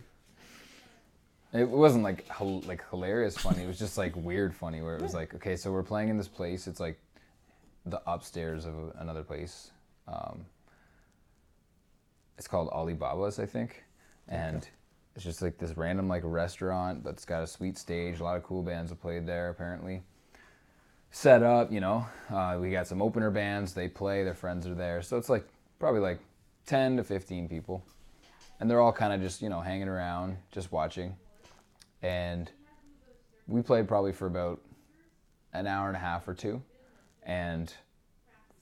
It wasn't like hil- like hilarious funny. It was just like weird funny, where it was like, okay, so we're playing in this place. It's like the upstairs of another place. Um, it's called Alibaba's, I think, and it's just like this random like restaurant, but it's got a sweet stage. A lot of cool bands have played there apparently. Set up, you know. Uh, we got some opener bands. They play. Their friends are there, so it's like probably like ten to fifteen people, and they're all kind of just you know hanging around, just watching and we played probably for about an hour and a half or two and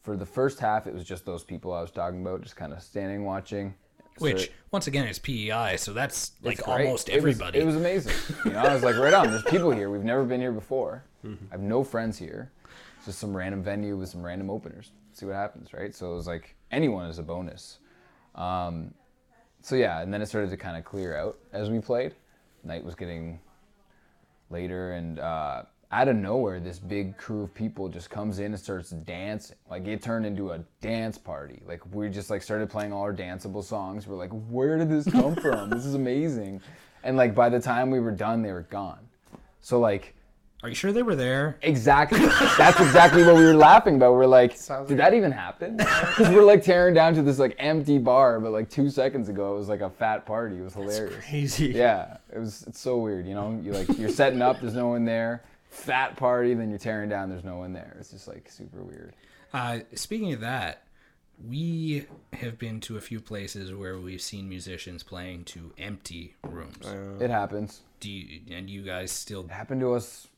for the first half it was just those people i was talking about just kind of standing watching Which, So once again, is PEI, so that's like almost It was- everybody. it was, amazing you know i was like right on there's people here we've never been here before i have no friends here it's just some random venue with some random openers see what happens right so it was like anyone is a bonus um, so yeah and then it started to kind of clear out as we played night was getting later, and uh, out of nowhere, this big crew of people just comes in and starts dancing. Like it turned into a dance party. Like we just like started playing all our danceable songs. We're like, where did this come from? this is amazing. And like by the time we were done, they were gone. So like Are you sure they were there? exactly, that's exactly what we were laughing about. We're like, did that even happen? Because we're like tearing down to this like empty bar, but like two seconds ago it was like a fat party. It was hilarious. Crazy. Yeah, it was. It's so weird, you know. You like you're setting up, there's no one there. Fat party, then you're tearing down, there's no one there. It's just like super weird. Uh, speaking of that, we have been to a few places where we've seen musicians playing to empty rooms. It happens. Do you, and you guys still It happened to us.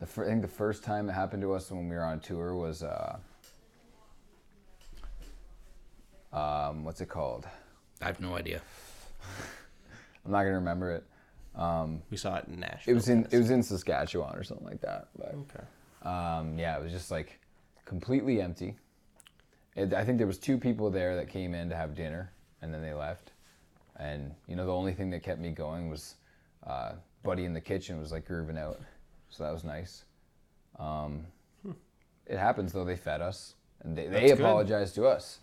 The fir- I think the first time it happened to us when we were on tour was uh, um, what's it called? I have no idea. I'm not gonna remember it. We saw it in Nashville. It was in it was in Saskatchewan or something like that. But Okay. um, yeah, it was just like completely empty. It, I think there was two people there that came in to have dinner and then they left. And you know, the only thing that kept me going was uh, Buddy in the kitchen was like grooving out, so that was nice. Um, It happens though. They fed us and they, they That's good. apologized to us.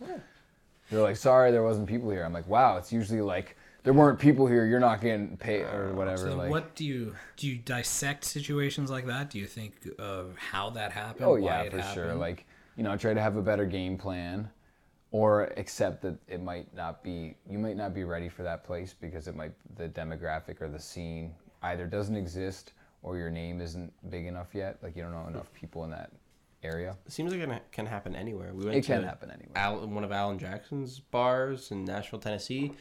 They're like, "Sorry, there wasn't people here." I'm like, "Wow, it's usually like." There weren't people here. You're not getting paid or whatever. So like, what do you do? You dissect situations like that? Do you think of how that happened? Oh yeah, for sure. Like you know, try to have a better game plan, or accept that it might not be. You might not be ready for that place because it might the demographic or the scene either doesn't exist or your name isn't big enough yet. Like you don't know enough people in that area. It seems like it can happen anywhere. We went It can to happen anywhere. Al, one of Alan Jackson's bars in Nashville, Tennessee.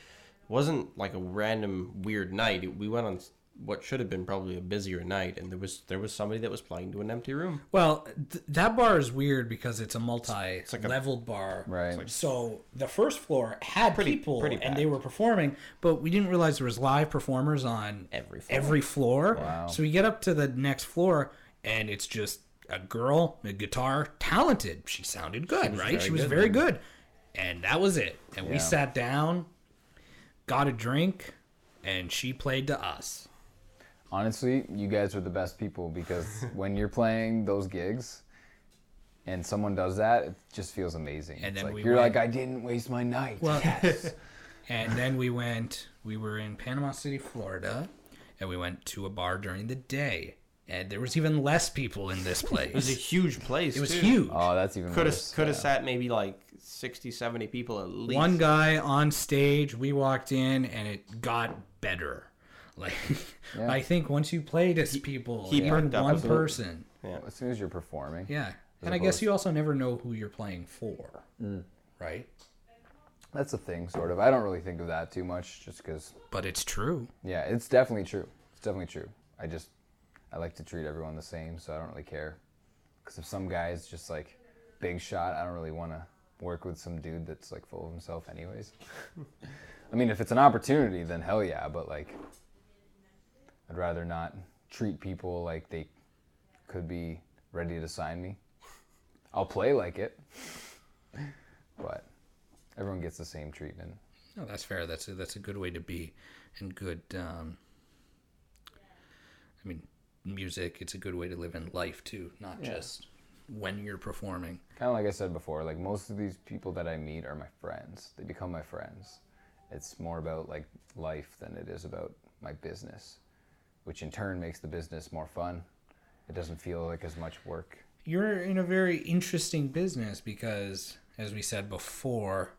wasn't like a random weird night. We went on what should have been probably a busier night, and there was there was somebody that was playing to an empty room. Well, th- that bar is weird because it's a like a- multi-leveled bar. Right. So the first floor had Pretty- people pretty and they were performing, but we didn't realize there was live performers on Every floor. every floor. Wow. So we get up to the next floor and it's just a girl, a guitar, talented. She sounded good, right? very she was good. very good. And that was it. And we sat down, got a drink, and she played to us. Honestly, you guys are the best people because when you're playing those gigs and someone does that, it just feels amazing. And It's then like, we you're went- like, I didn't waste my night. Well, and then we went. We were in Panama City, Florida, and we went to a bar during the day, and there was even less people in this place. It was a huge place. It was too. huge. oh, that's even Could have worse. could have Yeah. sat maybe like 60, 70 people at least. One guy on stage. We walked in, and it got better. Like, Yeah. I think once you play to people, he even perked up. one Absolutely. person, As soon as you're performing. yeah. And I guess you also never know who you're playing for, Mm. right? That's a thing, sort of. I don't really think of that too much, just because. But it's true. Yeah, it's definitely true. It's definitely true. I just, I like to treat everyone the same, so I don't really care. Because if some guy's just like big shot, I don't really want to work with some dude that's like full of himself, anyways. I mean, if it's an opportunity, then hell yeah. But like, I'd rather not treat people like they could be ready to sign me. I'll play like it, but everyone gets the same treatment. No, that's fair. That's a, that's a good way to be, and good. Um, I mean, music. It's a good way to live in life too, not just when you're performing. kind of like I said before, like most of these people that I meet are my friends. They become my friends. It's more about like life than it is about my business, which in turn makes the business more fun. It doesn't feel like as much work. You're in a very interesting business because, as we said before,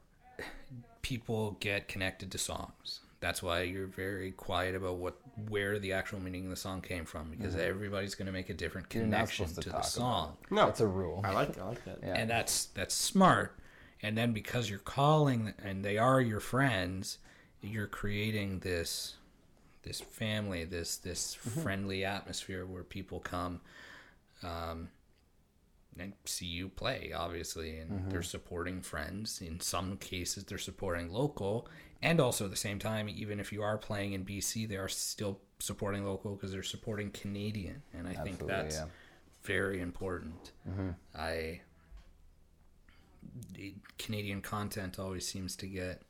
people get connected to songs. That's why you're very quiet about what where the actual meaning of the song came from because everybody's going to make a different Mm-hmm. You're not connection to to the song. No, That's a rule. I like I like that. Yeah. and that's that's smart and then because you're calling and they are your friends you're creating this this family this this mm-hmm. friendly atmosphere where people come um and see you play obviously and mm-hmm. they're supporting friends. In some cases they're supporting local. And also at the same time even if you are playing in BC they are still supporting local because they're supporting Canadian. And I think that's yeah. very important. Mm-hmm. I the Canadian content always seems to get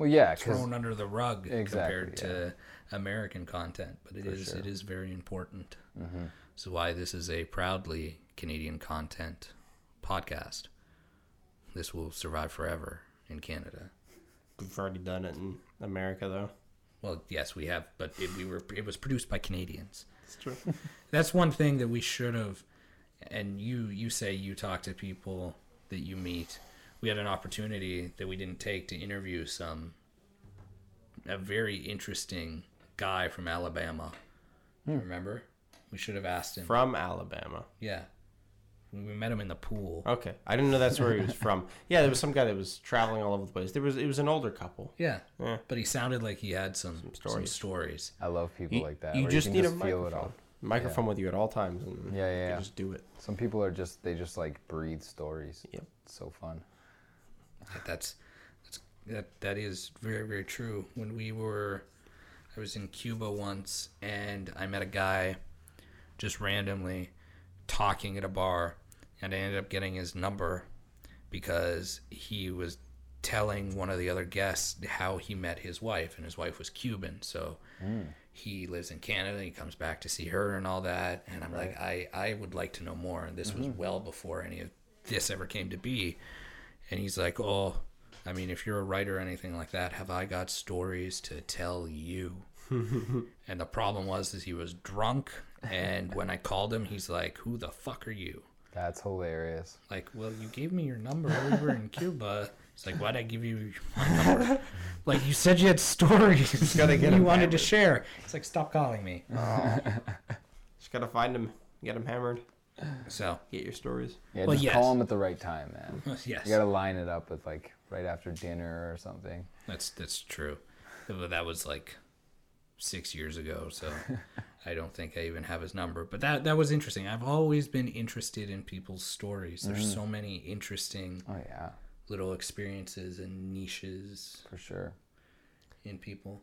Well, yeah, thrown under the rug Exactly, compared to American content, but it is it is very important. Mm-hmm. So why this is a proudly Canadian content podcast. This will survive forever in Canada. We've already done it in America, though. Well, yes, we have, but it, we were it was produced by Canadians. It's true. That's one thing that we should have. And you you say you talk to people that you meet. We had an opportunity that we didn't take to interview some a very interesting guy from Alabama. Hmm. Remember? We should have asked him. From Alabama. yeah. We met him in the pool. Okay, I didn't know that's where he was from. Yeah, there was some guy that was traveling all over the place. There was it was an older couple. Yeah. Yeah. But he sounded like he had some, some stories. stories. I love people You, like that. you just can need a feel it microphone. all. Microphone with you at all times, and Yeah, yeah, you yeah. just do it. Some people are just they just like breathe stories. Yep. It's so fun. That's that's that that is very very true. When we were, I was in Cuba once, and I met a guy, just randomly, talking at a bar, and I ended up getting his number, because he was telling one of the other guests how he met his wife, and his wife was Cuban, so. Mm. He lives in Canada. He comes back to see her and all that. And I'm like, I, I would like to know more. And this was mm-hmm. well before any of this ever came to be. And he's like, Oh, I mean, if you're a writer or anything like that, have I got stories to tell you? and the problem was is he was drunk and when I called him, he's like, Who the fuck are you? That's hilarious. Like, well, you gave me your number over in Cuba. It's like, why'd I give you my number? like, you said you had stories Gotta get you 'em wanted to share. It's like, stop calling me. Oh. Just gotta find him, get him hammered, So, get your stories. Yeah, Well, just yes. call them at the right time, man. yes, You gotta line it up with like right after dinner or something. that's that's true. But that was like six years ago, so I don't think I even have his number. But that that was interesting. I've always been interested in people's stories. There's mm-hmm. so many interesting Oh yeah, little experiences and niches for sure. in people.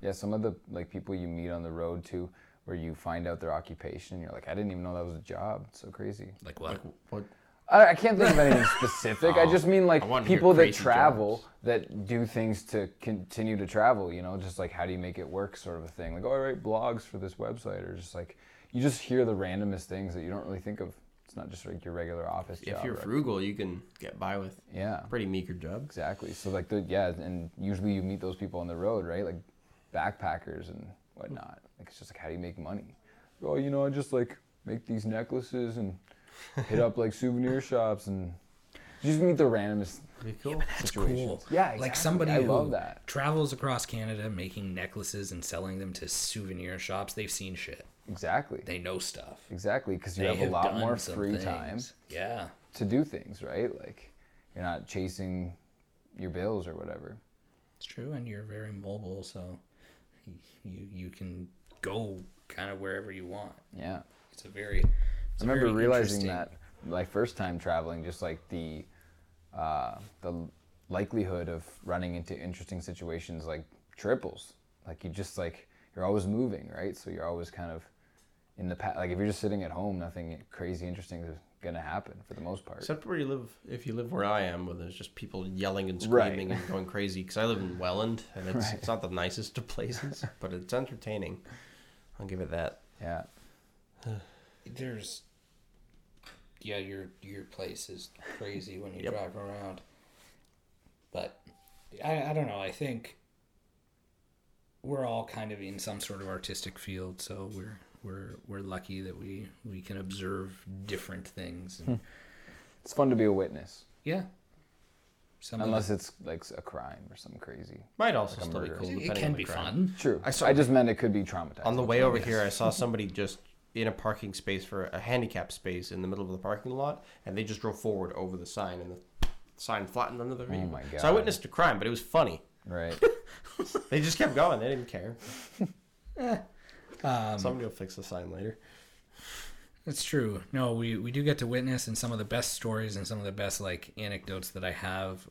Yeah, some of the like people you meet on the road too, where you find out their occupation, you're like, I didn't even know that was a job. It's so crazy. Like what? What? I, I can't think of anything specific. I oh. just mean like I wanna hear people that travel jobs. that do things to continue to travel. You know, just like how do you make it work, sort of a thing. Like, oh, I write blogs for this website, or just like you just hear the randomest things that you don't really think of. It's not just like your regular office If job. If you're right? frugal, you can get by with yeah, pretty meager job. exactly. So like the yeah, and usually you meet those people on the road, right? Like backpackers and whatnot. Like it's just like how do you make money? Oh, you know, I just like make these necklaces and hit up like souvenir shops and just meet the randomest Pretty cool. That's situations. cool. Yeah, Like somebody I who love that. travels across Canada making necklaces and selling them to souvenir shops. They've seen shit. Exactly. They know stuff. Exactly, because you They have a lot more some free things. time Yeah. to do things, right? Like you're not chasing your bills or whatever. It's true, and you're very mobile, so you you can go kind of wherever you want. Yeah. It's a very. It's I remember very realizing that my first time traveling, just like the uh, the likelihood of running into interesting situations like triples. Like you just like you're always moving, right? So you're always kind of in the past. Like if you're just sitting at home, nothing crazy interesting is gonna happen for the most part. Except where you live, if you live where I am, where there's just people yelling and Right. screaming and going crazy. Because I live in Welland, and it's Right. it's not the nicest of places, but it's entertaining. I'll give it that. yeah. there's yeah your your place is crazy when you Yep. drive around but I, I don't know i think we're all kind of in some sort of artistic field so we're we're we're lucky that we we can observe different things and It's fun to be a witness, yeah some unless it's like a crime or something crazy. Might also Like a still be cool. it can be crime. fun True. I I, just meant it could be traumatizing. On the way over here, I saw somebody just in a parking space for a handicap space in the middle of the parking lot, and they just drove forward over the sign, and the sign flattened under the oh vehicle. my god! So I witnessed a crime, but it was funny. Right. They just kept going; they didn't care. um, Somebody will fix the sign later. It's true. No, we, we do get to witness, and some of the best stories and some of the best like anecdotes that I have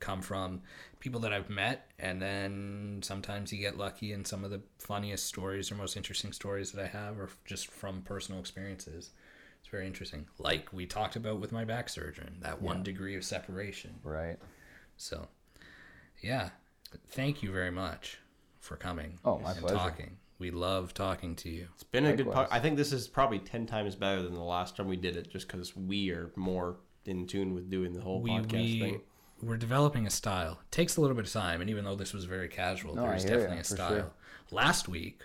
come from people that I've met, and then sometimes you get lucky, and some of the funniest stories or most interesting stories that I have are just from personal experiences. It's very interesting. Like we talked about with my back surgeon, that one degree of separation. right. So yeah, thank you very much for coming. Oh, my and pleasure. talking. We love talking to you. It's been a good. Po- I think this is probably ten times better than the last time we did it, just because we are more in tune with doing the whole we podcast we thing. we're developing a style. It takes a little bit of time, and even though this was very casual, No, I there's hear ya, definitely a style. sure. Last week,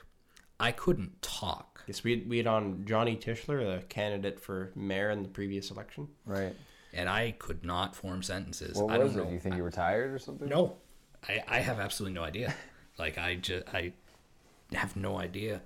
I couldn't talk. Yes, we had, we had on Johnny Tischler, the candidate for mayor in the previous election. Right. and I could not form sentences. What I don't was it? know. Do you think you were tired or something? No, I, I have absolutely no idea. Like I just I have no idea,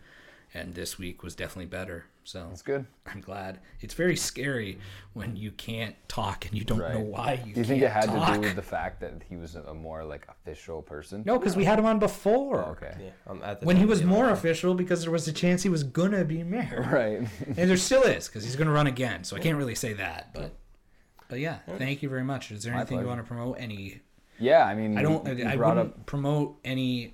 and this week was definitely better. So That's good. I'm glad. It's very scary when you can't talk and you don't know why you. Do you think can't it had talk. to do with the fact that he was a more like official person? No, because we had him on before. Oh, okay. Yeah, um, at the When he was more election. official, because there was a chance he was gonna be mayor, Right. and there still is, because he's gonna run again. So I can't really say that, but but yeah, thank you very much. Is there My anything you want to promote? Any yeah, I mean, I don't. you I brought wouldn't up promote any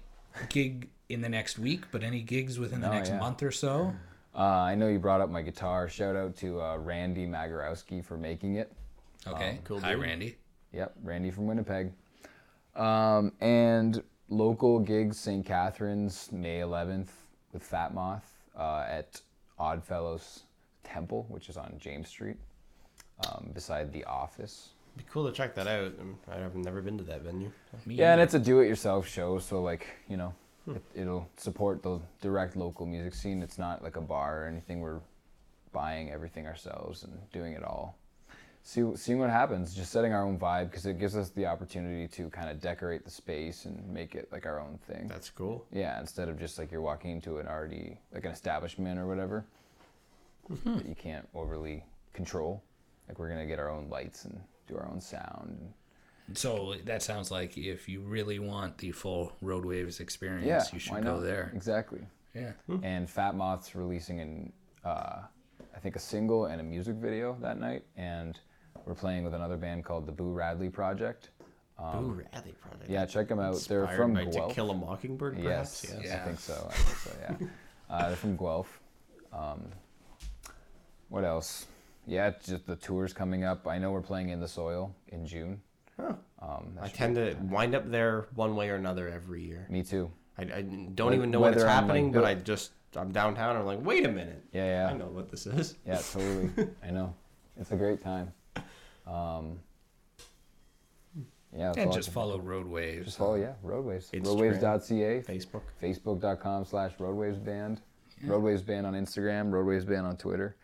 gig in the next week, but any gigs within the No, next yeah. month or so. Uh, I know you brought up my guitar. Shout out to uh, Randy Magarowski for making it. Okay. cool Hi, dude. Randy. Yep, Randy from Winnipeg. Um, and local gigs, St. Catharines, May 11th with Fat Moth uh, at Oddfellows Temple, which is on James Street, um, beside the office. It'd be cool to check that out. Um, I've never been to that venue. Me Yeah, and it's a do-it-yourself show, so like you know, it, it'll support the direct local music scene. It's not like a bar or anything. We're buying everything ourselves and doing it all. See, seeing what happens, just setting our own vibe because it gives us the opportunity to kind of decorate the space and make it like our own thing. That's cool. Yeah, instead of just like you're walking into an already like an establishment or whatever that you can't overly control. Like we're gonna get our own lights and do our own sound. So that sounds like if you really want the full Road Waves experience, yeah, you should go there. Exactly. Yeah. and Fat Moth's releasing an uh, I think a single and a music video that night, and we're playing with another band called the Boo Radley Project. Boo Radley Project. Yeah, check them out. They're from by Guelph. To Kill a Mockingbird, yes, perhaps? Yeah. I think so. I think so. Yeah, uh, they're from Guelph. Um, what else? Yeah, it's just the tours coming up. I know we're playing in the soil in June. Huh. Um, I tend to wind up there one way or another every year. me too. I, I don't Wh- even know what's it's like, happening, but I just I'm downtown. I'm like, wait a minute, Yeah, yeah. I know what this is. yeah, totally. I know. It's a great time. Um, yeah, And just follow Road Waves. Just follow, yeah, Roadwaves. Instagram. Roadwaves.ca, Facebook. Facebook.com slash Roadwaves Band, Roadwaves Band on Instagram, Roadwaves Band on Twitter,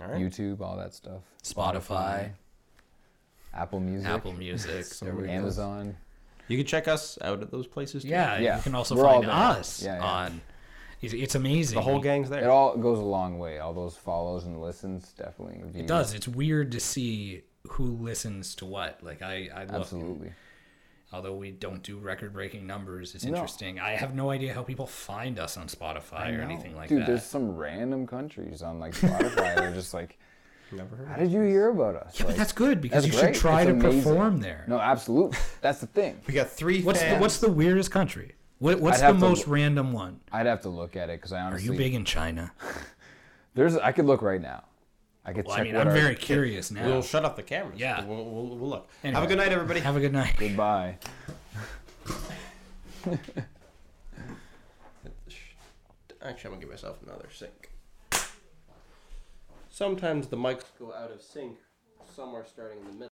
All right. YouTube, all that stuff. Spotify. Apple Music, Apple Music. There. Amazon. You can check us out at those places. Too. Yeah, Yeah, you can also we're all find there. us Yeah, yeah. on. It's, it's amazing. The whole gang's there. It there. all goes a long way. All those follows and listens definitely. It does. It's weird to see who listens to what. Like I, I look. Absolutely. Although we don't do record-breaking numbers, it's No. interesting. I have no idea how people find us on Spotify or anything like Dude, that. there's some random countries on like Spotify. They're just like, Never heard. how did you hear about us? Yeah, but Like, that's good because that's you great. should try It's to amazing. perform there. No, absolutely. That's the thing. We got three What's the, what's the weirdest country? What, what's I'd the have to most random one? I'd have to look at it because I honestly. Are you big in China? There's. I could look right now. I could Well, check I mean, what I'm our- very curious now. We'll shut off the cameras. Yeah. We'll, we'll, we'll look. Anyway. Have a good night, everybody. Have a good night. Goodbye. Actually, I'm gonna give myself another sync. Sometimes the mics go out of sync somewhere starting in the middle.